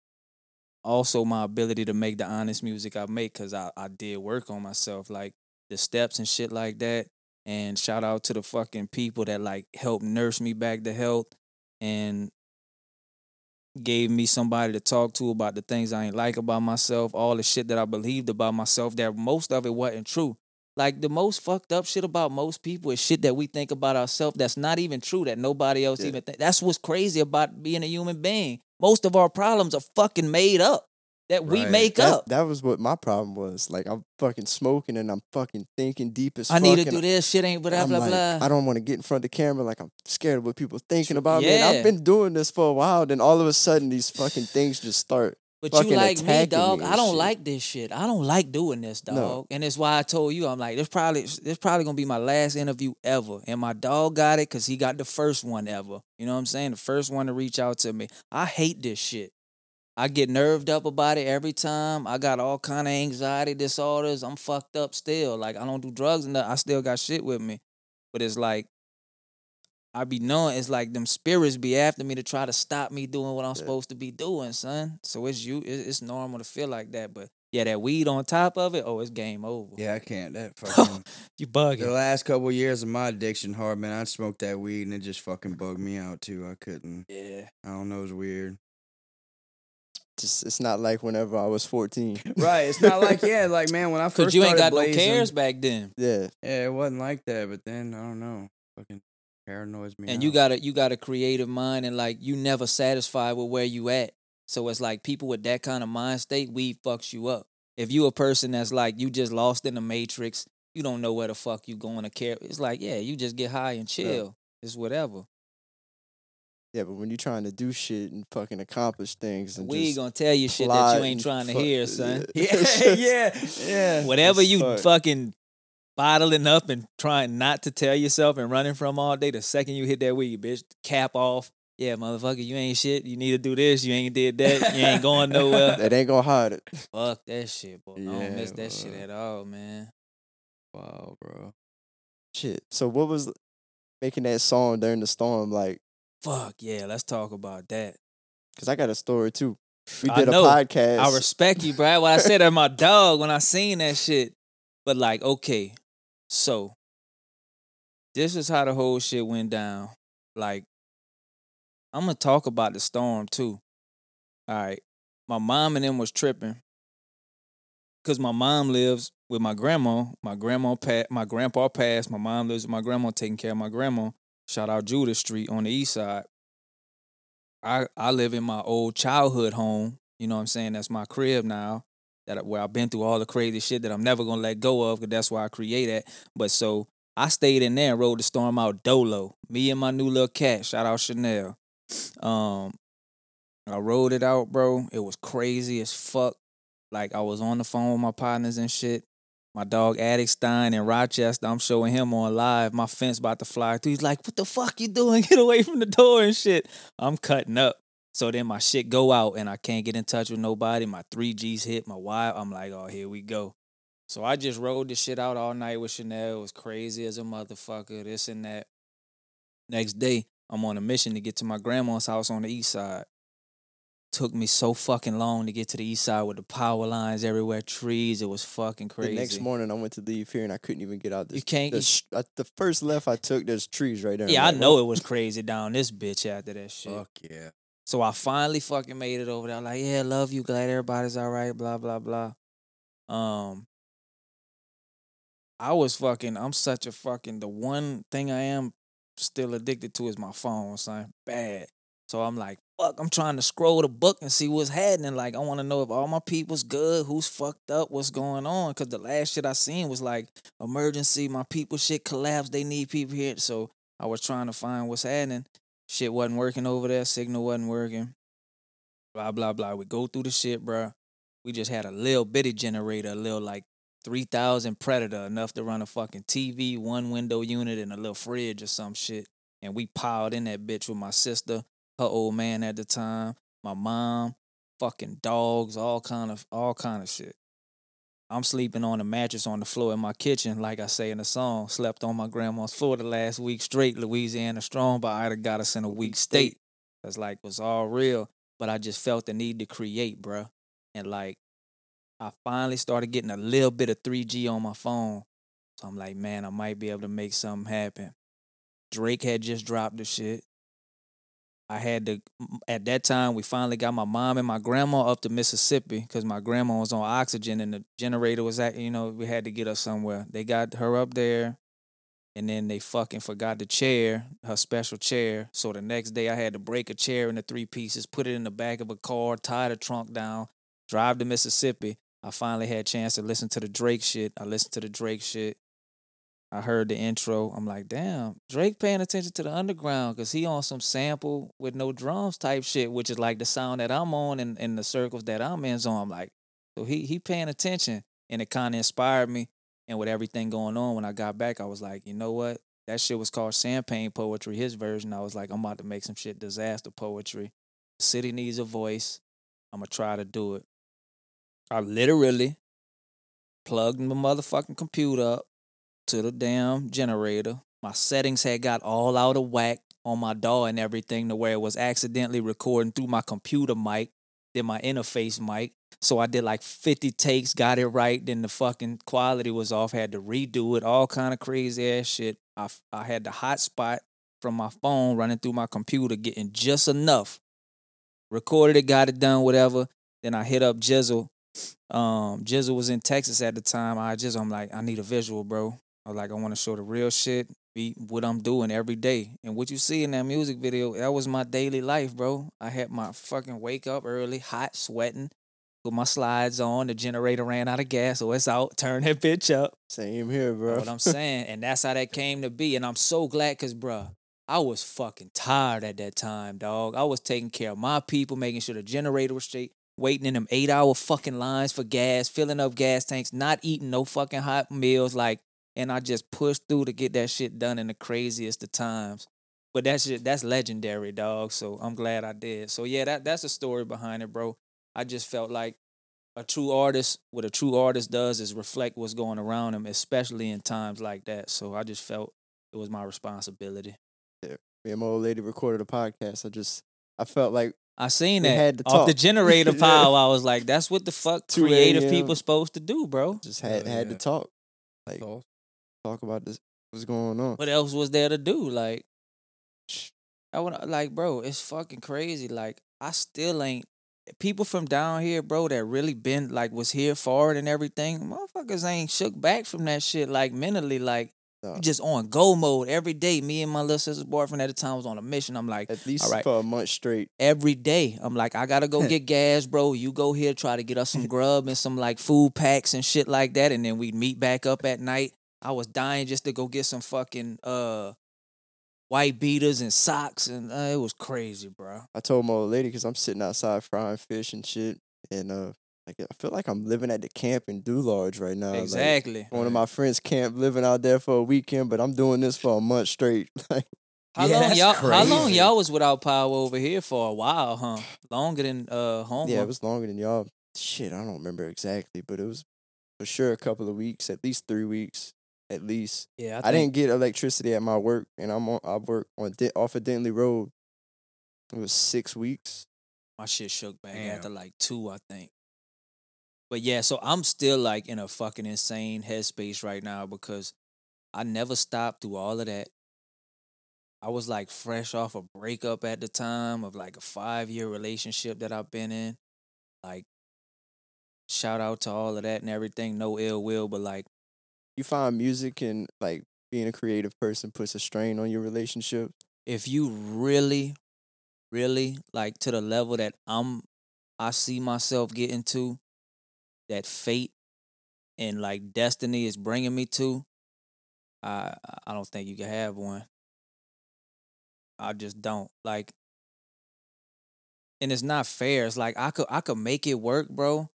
also my ability to make the honest music I make because I I did work on myself, like the steps and shit like that. And shout out to the fucking people that like helped nurse me back to health and gave me somebody to talk to about the things I ain't like about myself, all the shit that I believed about myself that most of it wasn't true. Like the most fucked up shit about most people is shit that we think about ourselves that's not even true that nobody else Yeah. even think. That's what's crazy about being a human being. Most of our problems are fucking made up that we Right. make That, up. that was what my problem was. Like I'm fucking smoking and I'm fucking thinking deep as I fuck. need to do this shit ain't blah I'm blah like, blah. I don't want to get in front of the camera. Like I'm scared of what people thinking about me. And I've been doing this for a while. Then all of a sudden, these fucking things just start. But you like me, dog. me I don't shit. like this shit. I don't like doing this, dog. No. And it's why I told you, I'm like, this probably this probably gonna be my last interview ever. And my dog got it because he got the first one ever. You know what I'm saying? The first one to reach out to me. I hate this shit. I get nerved up about it every time. I got all kind of anxiety disorders. I'm fucked up still. Like I don't do drugs and that. I still got shit with me. But it's like I be knowing it's like them spirits be after me to try to stop me doing what I'm supposed to be doing, son. So it's you. It's normal to feel like that. But yeah, that weed on top of it, oh, it's game over. Yeah, I can't. That fucking. You bugging. the last couple years of my addiction, hard man, I smoked that weed and it just fucking bugged me out too. I couldn't. Yeah. I don't know. It's weird. Just it's not like whenever I was 14. Right. It's not like yeah, like man, when I first Cause you ain't started got no cares back then. yeah, Yeah, it wasn't like that. But then I don't know. Fucking paranoids me. and you got a you got a creative mind and like you never satisfied with where you at. So it's like people with that kind of mind state, weed fucks you up. If you a person that's like you just lost in the matrix, you don't know where the fuck you going to care. It's like, yeah, you just get high and chill. It's whatever. yeah. But when you're trying to do shit and fucking accomplish things, and We gonna tell you shit that you ain't trying to hear, uh, son. Yeah, yeah, yeah. Whatever you fuck. fucking bottling up and trying not to tell yourself and running from all day, the second you hit that weed, bitch, cap off. Yeah, motherfucker, you ain't shit. You need to do this. You ain't did that. You ain't going nowhere. that ain't gonna hide it. Fuck that shit, boy. I don't miss Yeah, that shit at all, man. Wow, bro. Shit. So what was making that song during the storm like? Fuck yeah, let's talk about that. Cause I got a story too. We did a podcast. I respect you, Brad. What I said to my dog when I seen that shit. But like, okay, so this is how the whole shit went down. Like, I'm gonna talk about the storm too. All right, my mom and them was tripping because my mom lives with my grandma. My grandma, pa- my grandpa passed. My mom lives with my grandma, taking care of my grandma. Shout out Judah Street on the east side. I I live in my old childhood home. You know what I'm saying? That's my crib now. That where I've been through all the crazy shit that I'm never gonna let go of, because that's why I create at. But so I stayed in there and rode the storm out dolo. Me and my new little cat. Shout out Chanel. Um, I rode it out, bro. It was crazy as fuck. Like I was on the phone with my partners and shit. My dog Attic Stein in Rochester, I'm showing him on live. My fence about to fly through. He's like, "What the fuck you doing? Get away from the door and shit." I'm cutting up. So then my shit go out and I can't get in touch with nobody. My 3Gs hit my wire. I'm like, "Oh, here we go." So I just rode the shit out all night with Chanel. It was crazy as a motherfucker. This and that. Next day, I'm on a mission to get to my grandma's house on the east side. Took me so fucking long to get to the east side with the power lines everywhere, trees. It was fucking crazy. The next morning, I went to leave here and I couldn't even get out. This, You can't- The, you- uh, I- the first left I took, there's trees right there. Yeah, I like, know well, it was crazy down this bitch after that shit. Fuck yeah. So I finally fucking made it over there. I'm like, yeah, love you, glad everybody's all right, blah, blah, blah. Um I was fucking, I'm such a fucking the one thing I am still addicted to is my phone, son. Bad. So I'm like, fuck, I'm trying to scroll the book and see what's happening. Like, I want to know if all my people's good, who's fucked up, what's going on. Cause the last shit I seen was like emergency, my people shit collapsed, they need people here. So I was trying to find what's happening. Shit wasn't working over there, signal wasn't working. Blah blah blah. We go through the shit, bruh. We just had a little bitty generator, a little like three thousand Predator, enough to run a fucking TV, one window unit, and a little fridge or some shit. And we piled in that bitch with my sister, her old man at the time, my mom, fucking dogs, all kind of all kind of shit. I'm sleeping on a mattress on the floor in my kitchen, like I say in the song. Slept on my grandma's floor the last week straight. Louisiana strong, but I'd got us in a weak state. That's like it was all real. But I just felt the need to create, bruh. And like I finally started getting a little bit of 3G on my phone. So I'm like, man, I might be able to make something happen. Drake had just dropped the shit. I had to at that time we finally got my mom and my grandma up to Mississippi because my grandma was on oxygen and the generator was at you know we had to get her somewhere. They got her up there, and then they fucking forgot the chair, her special chair. So the next day I had to break a chair into three pieces, put it in the back of a car, tie the trunk down, drive to Mississippi. I finally had a chance to listen to the Drake shit. I listened to the Drake shit. I heard the intro. I'm like, damn, Drake paying attention to the underground because he on some sample with no drums type shit, which is like the sound that I'm on and, and the circles that I'm in. So I'm like, so he he paying attention, and it kind of inspired me. And with everything going on, when I got back, I was like, you know what? That shit was called Champagne Poetry, his version. I was like, I'm about to make some shit disaster poetry. The city needs a voice. I'm gonna try to do it. I literally plugged my motherfucking computer up to the damn generator. My settings had got all out of whack on my DAW and everything to where it was accidentally recording through my computer mic, then my interface mic. So I did like 50 takes, got it right, then the fucking quality was off, had to redo it, all kind of crazy ass shit. I, I had the hotspot from my phone running through my computer, getting just enough. Recorded it, got it done, whatever. Then I hit up Jizzle. Um, Jizzle was in Texas at the time. I just, I'm like, I need a visual, bro. I was like, I want to show the real shit, be what I'm doing every day. And what you see in that music video, that was my daily life, bro. I had my fucking wake up early, hot, sweating, put my slides on. The generator ran out of gas, so it's out. Turn that bitch up. Same here, Know bro. what I'm saying? and that's how that came to be. And I'm so glad because, bro, I was fucking tired at that time, dog. I was taking care of my people, making sure the generator was straight, waiting in them eight hour fucking lines for gas, filling up gas tanks, not eating no fucking hot meals. Like, and I just pushed through to get that shit done in the craziest of times. But that shit, that's legendary, dog. So I'm glad I did. So yeah, that that's the story behind it, bro. I just felt like a true artist, what a true artist does is reflect what's going around him, especially in times like that. So I just felt it was my responsibility. Yeah. Me and my old lady recorded a podcast. I just, I felt like I seen We that had to off the talk. generator Yeah. I was like, that's what the fuck creative a.m.. people supposed to do, bro. just had Hell had to talk, like So, talk about this, what's going on. What else was there to do? Like, I would like, bro, it's fucking crazy. Like, I still ain't people from down here, bro, that really been like was here for it and everything. Motherfuckers ain't shook back from that shit. Like mentally, like we just on go mode every day. Me and my little sister's boyfriend at the time was on a mission. I'm like, At least right. for a month straight. every day. I'm like, I gotta go get gas, bro. You go here, try to get us some grub and some like food packs and shit like that, and then we meet back up at night. I was dying just to go get some fucking uh white beaters and socks, and uh, it was crazy, bro. I told my old lady because I'm sitting outside frying fish and shit, and uh, like I feel like I'm living at the camp in Dularge right now. like, exactly. one of my friends camp living out there for a weekend, but I'm doing this for a month straight. Like How Yeah, long y'all? How long y'all was without power over here for a while, huh? Longer than uh home. yeah, it was longer than y'all. Shit, I don't remember exactly, but it was for sure a couple of weeks, at least three weeks, at least. yeah. I, think- didn't get electricity at my work, and I'm on. I work on off of Dentley Road. It was six weeks. My shit shook back Damn. after like two, I think. But yeah, so I'm still like in a fucking insane headspace right now because I never stopped through all of that. I was like fresh off a breakup at the time of like a five year relationship that I've been in. Like, shout out to all of that and everything. No ill will, but like, You find music and like being a creative person puts a strain on your relationship. if you really, really like to the level that I'm, I see myself getting to, that fate and like destiny is bringing me to, I I don't think you can have one. I just don't like, and it's not fair. It's like I could I could make it work, bro,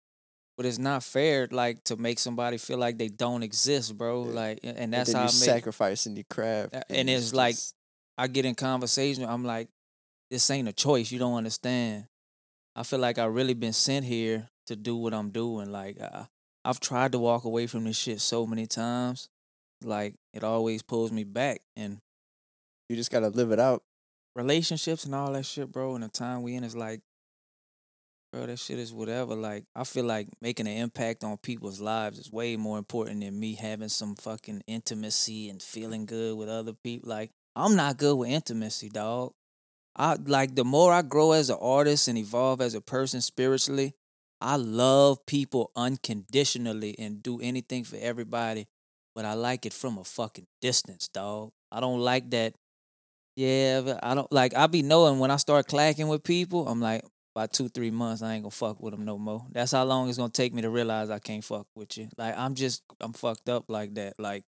but it's not fair like to make somebody feel like they don't exist, bro. Yeah. Like, and And that's then how I you're make. sacrificing your craft. Uh, and it's like- just- I get in conversation, I'm like, this ain't a choice. You don't understand. I feel like I really been sent here to do what I'm doing. Like I, I've tried to walk away from this shit so many times. Like it always pulls me back. And you just gotta live it out. relationships and all that shit, bro. And the time we in is like, bro, that shit is whatever. Like, I feel like making an impact on people's lives is way more important than me having some fucking intimacy and feeling good with other people. Like, I'm not good with intimacy, dog. I like the more I grow as an artist and evolve as a person spiritually, I love people unconditionally and do anything for everybody, but I like it from a fucking distance, dog. I don't like that. Yeah, I don't like. I be knowing when I start clacking with people, I'm like, by two three months, I ain't gonna fuck with them no more. That's how long it's gonna take me to realize I can't fuck with you. Like I'm just I'm fucked up like that. Like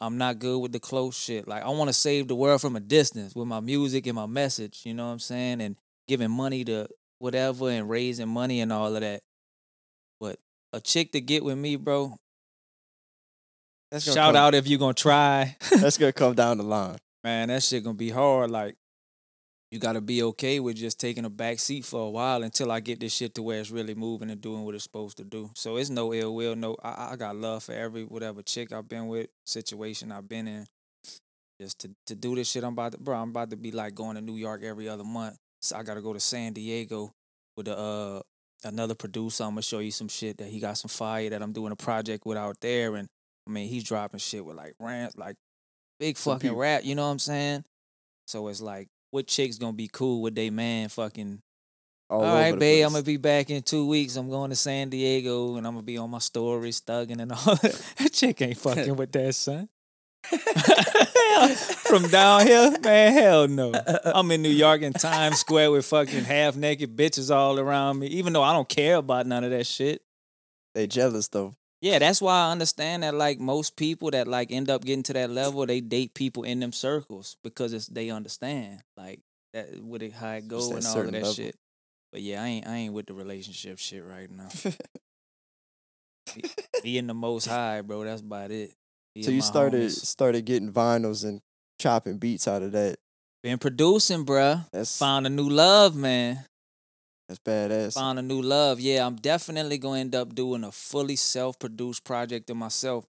I'm not good with the close shit. Like I want to save the world from a distance with my music and my message. You know what I'm saying? And giving money to whatever and raising money and all of that. But a chick to get with me, bro. Shout come, out if you're gonna try. That's gonna come down the line. man, that shit gonna be hard. Like, you gotta be okay with just taking a back seat for a while until I get this shit to where it's really moving and doing what it's supposed to do. So it's no ill will, no. I, I got love for every whatever chick I've been with, situation I've been in. Just to to do this shit, I'm about to, bro. I'm about to be like going to New York every other month. So I gotta go to San Diego with a uh another producer. I'm gonna show you some shit that he got some fire that I'm doing a project with out there, and I mean he's dropping shit with like rants, like big fucking rap. You know what I'm saying? So it's like, what chick's gonna be cool with they man fucking? All, All right, babe. I'm gonna be back in two weeks. I'm going to San Diego, and I'm gonna be on my stories, thugging and all. that chick ain't fucking with that son. From down here, man, hell no. I'm in New York in Times Square with fucking half naked bitches all around me, even though I don't care about none of that shit. They jealous though. Yeah, that's why I understand that like most people that like end up getting to that level, they date people in them circles because it's they understand like that with it how it go and all of that level. shit. But yeah, I ain't I ain't with the relationship shit right now. Being the most high, bro. That's about it. Be so you started homies. started getting vinyls and chopping beats out of that. been producing, bruh. That's Found a new love, man. That's badass. Found a new love. Yeah, I'm definitely gonna end up doing a fully self-produced project of myself.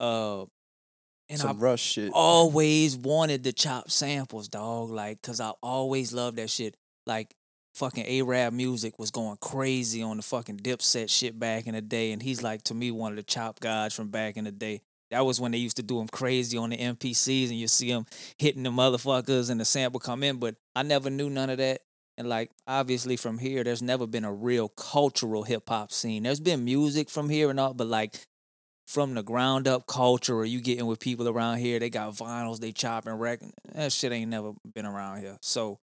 Uh, and Some I rush shit. always wanted to chop samples, dog. Like, cause I always loved that shit. Like, fucking AraabMuzik was going crazy on the fucking Dipset shit back in the day, and he's like to me one of the chop guys from back in the day. That was when they used to do them crazy on the MPCs, and you see them hitting the motherfuckers, and the sample come in. But I never knew none of that. And like, obviously, from here, there's never been a real cultural hip hop scene. There's been music from here and all, but like from the ground up culture or you getting with people around here, they got vinyls, they chopping record. That shit ain't never been around here. So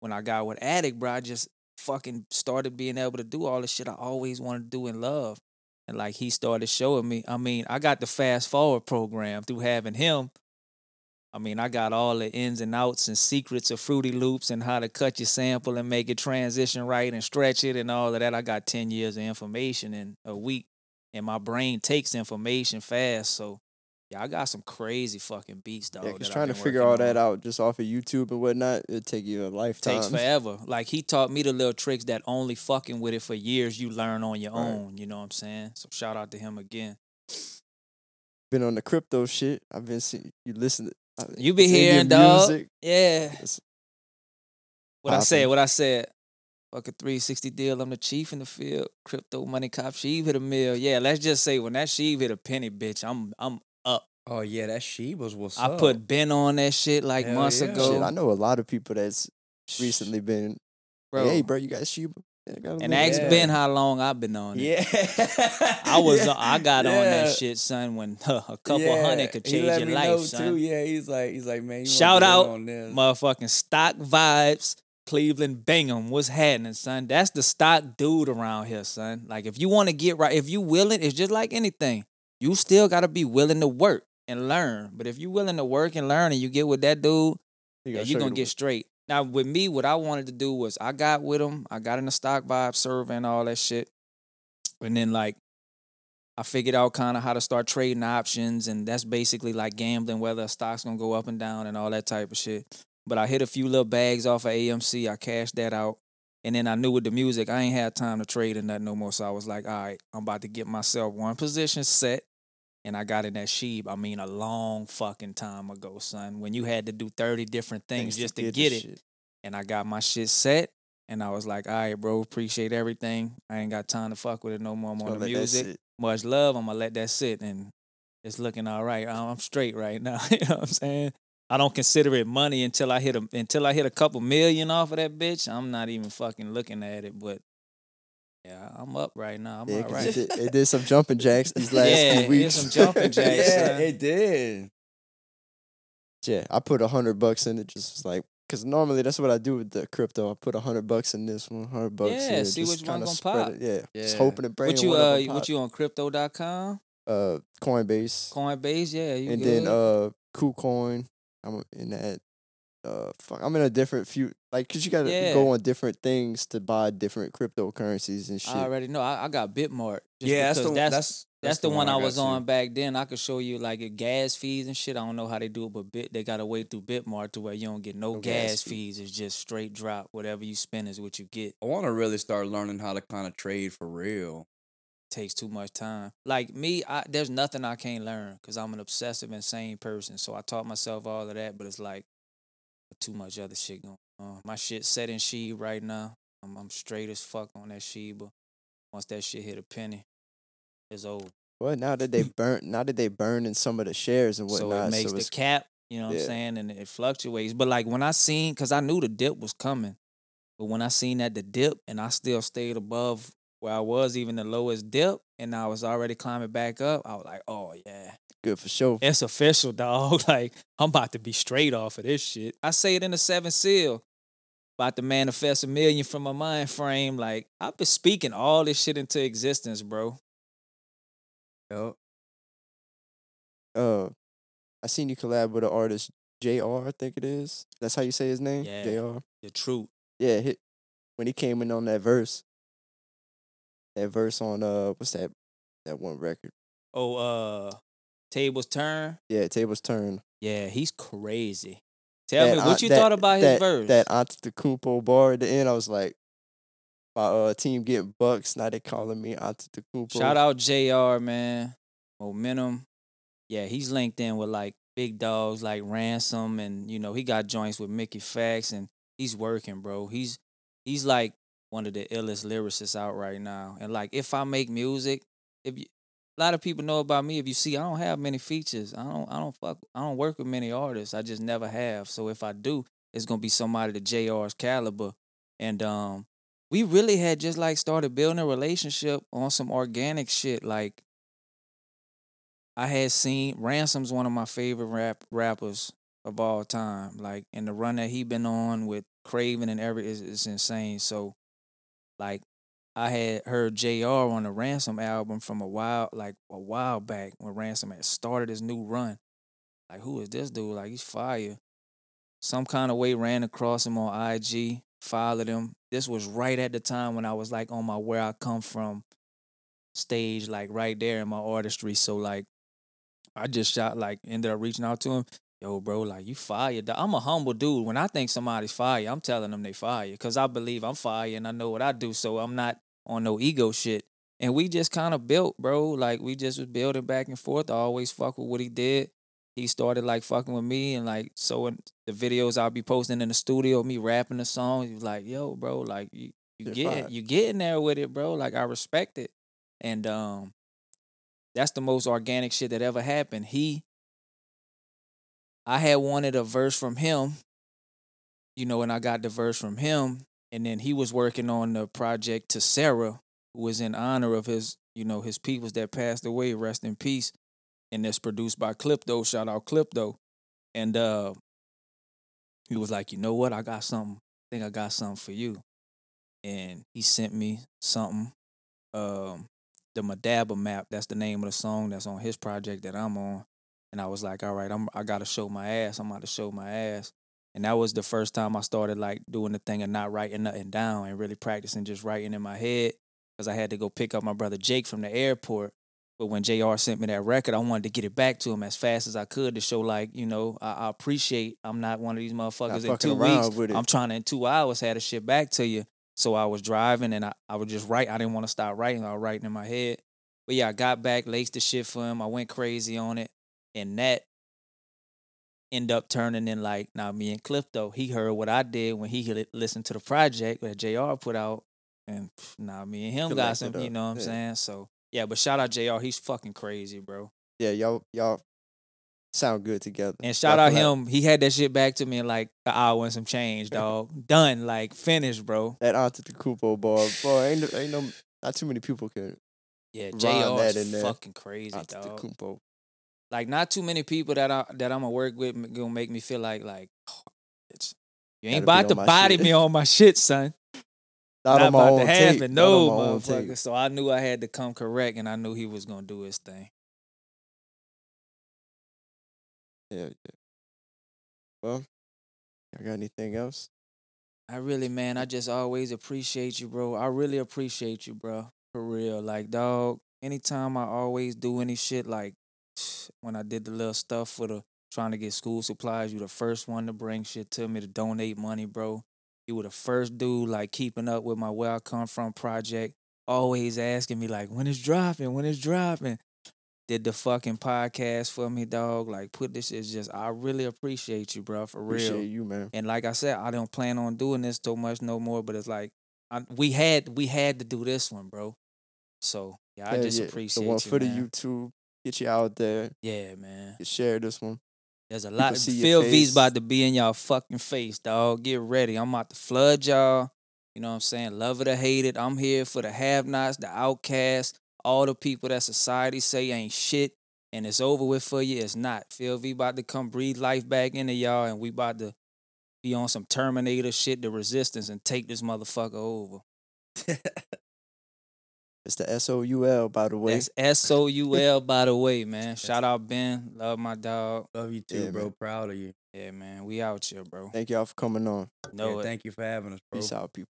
when I got with Attic, bro, I just fucking started being able to do all the shit I always wanted to do in love. And like he started showing me, I mean, I got the fast forward program through having him. I mean, I got all the ins and outs and secrets of Fruity Loops and how to cut your sample and make it transition right and stretch it and all of that. I got 10 years of information in a week and my brain takes information fast. So yeah, I got some crazy fucking beats, dog. yeah, that trying to figure all that out just off of YouTube and whatnot, it'd take you a lifetime. takes forever. Like he taught me the little tricks that only fucking with it for years you learn on your Right. own. You know what I'm saying? So shout out to him again. Been on the crypto shit. I've been seeing you listen. To, You be hearing, dog. music. Yeah. It's What I said, what I said. Fuck a 360 deal. I'm the chief in the field. Crypto money cop. Shib hit a mill. Yeah, let's just say when that Shib hit a penny, bitch, I'm I'm up. Oh yeah, that she was what's I up. put Ben on that shit like Hell months yeah. ago. Shit, I know a lot of people that's recently been. Bro. Hey, bro, you got Shiba? Yeah, I got a and little- ask Yeah. Ben how long I've been on it. Yeah, I was uh, I got on that shit, son, when a couple Yeah. hundred could He change let your me life, know, son. Too. Yeah, he's like, he's like, man. You Shout out, on this. motherfucking stock vibes. Cleveland Bingham, what's happening, son? That's the stock dude around here, son. Like, if you want to get right, if you willing, it's just like anything. You still got to be willing to work and learn. But if you willing to work and learn, and you get with that dude, He yeah, you're gonna get way. straight. Now with me, what I wanted to do was I got with him, I got in the stock vibe survey and all that shit. And then like I figured out kind of how to start trading options, and that's basically like gambling whether a stock's gonna go up and down and all that type of shit. But I hit a few little bags off of AMC, I cashed that out. And then I knew with the music, I ain't had time to trade in that no more. So I was like, all right, I'm about to get myself one position set. And I got in that sheep, I mean, a long fucking time ago, son. When you had to do 30 different things Things just to this get it. shit. And I got my shit set. And I was like, all right, bro, appreciate everything. I ain't got time to fuck with it no more. I'm on the music. Much love. I'm gonna let that sit and it's looking all right. I'm I'm straight right now. you know what I'm saying? I don't consider it money until I hit a until I hit a couple million off of that bitch. I'm not even fucking looking at it, but yeah, I'm up right now. I'm Yeah, all right. it, did, it did some jumping jacks these last Yeah, few it weeks. did some jumping jacks. yeah, son. it did. yeah, I put a hundred bucks in it, just was like, cause normally that's what I do with the crypto. I put a hundred bucks in this one, hundred bucks. Yeah, see which one gonna pop. It. Yeah, just hoping and praying. What you uh what you on crypto.com? uh Coinbase, Coinbase, yeah, you and good. then uh KuCoin. I'm in that. Uh, fuck, I'm in a different few like, cause you gotta Yeah. go on different things to buy different cryptocurrencies and shit. I already know. I, I got Bitmart. just yeah, that's the because that's that's that's, the, one I was too. on back then. I could show you like a gas fees and shit. I don't know how they do it, but bit they got a way through Bitmart to where you don't get no, No gas gas, fee. fees. It's just straight drop. Whatever you spend is what you get. I want to really start learning how to kind of trade for real. takes too much time. Like me, I, there's nothing I can't learn because I'm an obsessive, insane person. So I taught myself all of that, but it's like too much other shit going on. My shit set in Shib right now. I'm, I'm straight as fuck on that Shiba. Once that shit hit a penny, it's over. Well, now that they burnt, now that they burn in some of the shares and whatnot, so it makes it's the cap, you know what Yeah. I'm saying, and it fluctuates. But like when I seen, cause I knew the dip was coming, but when I seen that the dip, and I still stayed above where I was, even the lowest dip, and I was already climbing back up, I was like, oh yeah, good for sure. it's official, dog. Like I'm about to be straight off of this shit. I say it in the seventh seal. About to manifest a million from my mind frame. Like I've been speaking all this shit into existence, bro. Yup. uh I seen you collab with an artist JR, I think it is. That's how you say his name? Yeah. JR. The truth. Yeah, hit when he came in on that verse. That verse on uh what's that that one record? Oh, uh, tables turn. Yeah, Tables Turn. Yeah, he's crazy. Tell That me what you that- thought about his verse. that, verse. That Antetokounmpo bar at the end, I was like, my uh team getting bucks, now they calling me Antetokounmpo. Shout out JR, man. Momentum. Yeah, he's linked in with like big dogs like Ransom and you know, he got joints with Mickey Factz and he's working, bro. He's he's like one of the illest lyricists out right now. And like if I make music, if you a lot of people know about me. If you see, I don't have many features. I don't. I don't fuck. I don't work with many artists. I just never have. So if I do, it's gonna be somebody to Jr's caliber. And um, we really had just like started building a relationship on some organic shit. Like I had seen Ransom's one of my favorite rap rappers of all time. Like and the run that he been on with Craven and every is is insane. So like I had heard JR on the Ransom album from a while like a while back when Ransom had started his new run. Like who is this dude? Like he's fire. Some kind of way ran across him on IG, followed him. This was right at the time when I was like on my where I come from stage, like right there in my artistry. So like I just shot like ended up reaching out to him. Yo, bro, like you fire. I'm a humble dude. When I think somebody's fire, I'm telling them they fire because I believe I'm fire and I know what I do. So I'm not on no ego shit. And we just kind of built, bro. Like we just was building back and forth. I always fuck with what he did. He started like fucking with me and like so in the videos I'll be posting in the studio, me rapping the song. He was like, "Yo, bro, like you, you You're get you getting there with it, bro. Like I respect it." And um, that's the most organic shit that ever happened. He, I had wanted a verse from him, you know, and I got the verse from him, and then he was working on the project to Sarah, who was in honor of his, you know, his peoples that passed away, rest in peace, and that's produced by Clipto. Shout out Clipto, and uh, he was like, you know what, I got something. I think I got something for you, and he sent me something. Um, the Madaba map. That's the name of the song that's on his project that I'm on. And I was like, all right, I'm I gotta show my ass. I'm about to show my ass. And that was the first time I started like doing the thing and not writing nothing down and really practicing just writing in my head. Cause I had to go pick up my brother Jake from the airport. But when JR sent me that record, I wanted to get it back to him as fast as I could to show like, you know, I, I appreciate I'm not one of these motherfuckers in two weeks. I'm trying to in two hours have the shit back to you. So I was driving and I, I would just write. I didn't want to stop writing. I was writing in my head. But yeah, I got back, laced the shit for him. I went crazy on it. And that end up turning in like now me and Cliff though he heard what I did when he li- listened to the project that Jr. put out, and now me and him got some. You know what I'm yeah. saying? So yeah, but shout out Jr. He's fucking crazy, bro. Yeah, y'all y'all sound good together. And shout Y'all out him. He had that shit back to me in like an hour and some change, dog. Done, like finished, bro. That Antetokounmpo bar, boy, ain't ain't no not too many people can Yeah, Jr. that is in there. fucking crazy, dog. Like not too many people that I that I'm gonna work with gonna make me feel like like oh, it's you ain't about to body shit. me on my shit, son. Not, Not about to tape. happen, on no, tape. motherfucker. So I knew I had to come correct, and I knew he was gonna do his thing. Yeah, yeah. Well, I got anything else? I really, man, I just always appreciate you, bro. I really appreciate you, bro. For real. Like, dog, anytime I always do any shit, like when I did the little stuff for the trying to get school supplies, you the first one to bring shit to me to donate money, bro. You were the first dude, like, keeping up with my Where I Come From project, always asking me, like, when it's dropping, when it's dropping. Did the fucking podcast for me, dog. Like, put this shit just, I really appreciate you, bro, for real. Appreciate you, man. And like I said, I don't plan on doing this so much no more. But it's like I, we had we had to do this one, bro. So yeah, I just yeah. appreciate the one you, for the. YouTube. Get you out there. Yeah, man. Share this one. There's a People lot. Phil V's about to be in y'all fucking face, dog. Get ready. I'm about to flood y'all. You know what I'm saying? Love it or hate it. I'm here for the have-nots, the outcasts, all the people that society say ain't shit, and it's over with for you. It's not. Phil V about to come breathe life back into y'all, and we about to be on some Terminator shit, the resistance, and take this motherfucker over. It's the S O U L, by the way. That's S O U L, by the way, man. Shout out Ben. Love my dog. Love you too, Yeah, bro. man. Proud of you. Yeah, man. We out here, bro. Thank y'all for coming on. No, Yeah, thank you for having us, bro. Peace out, people.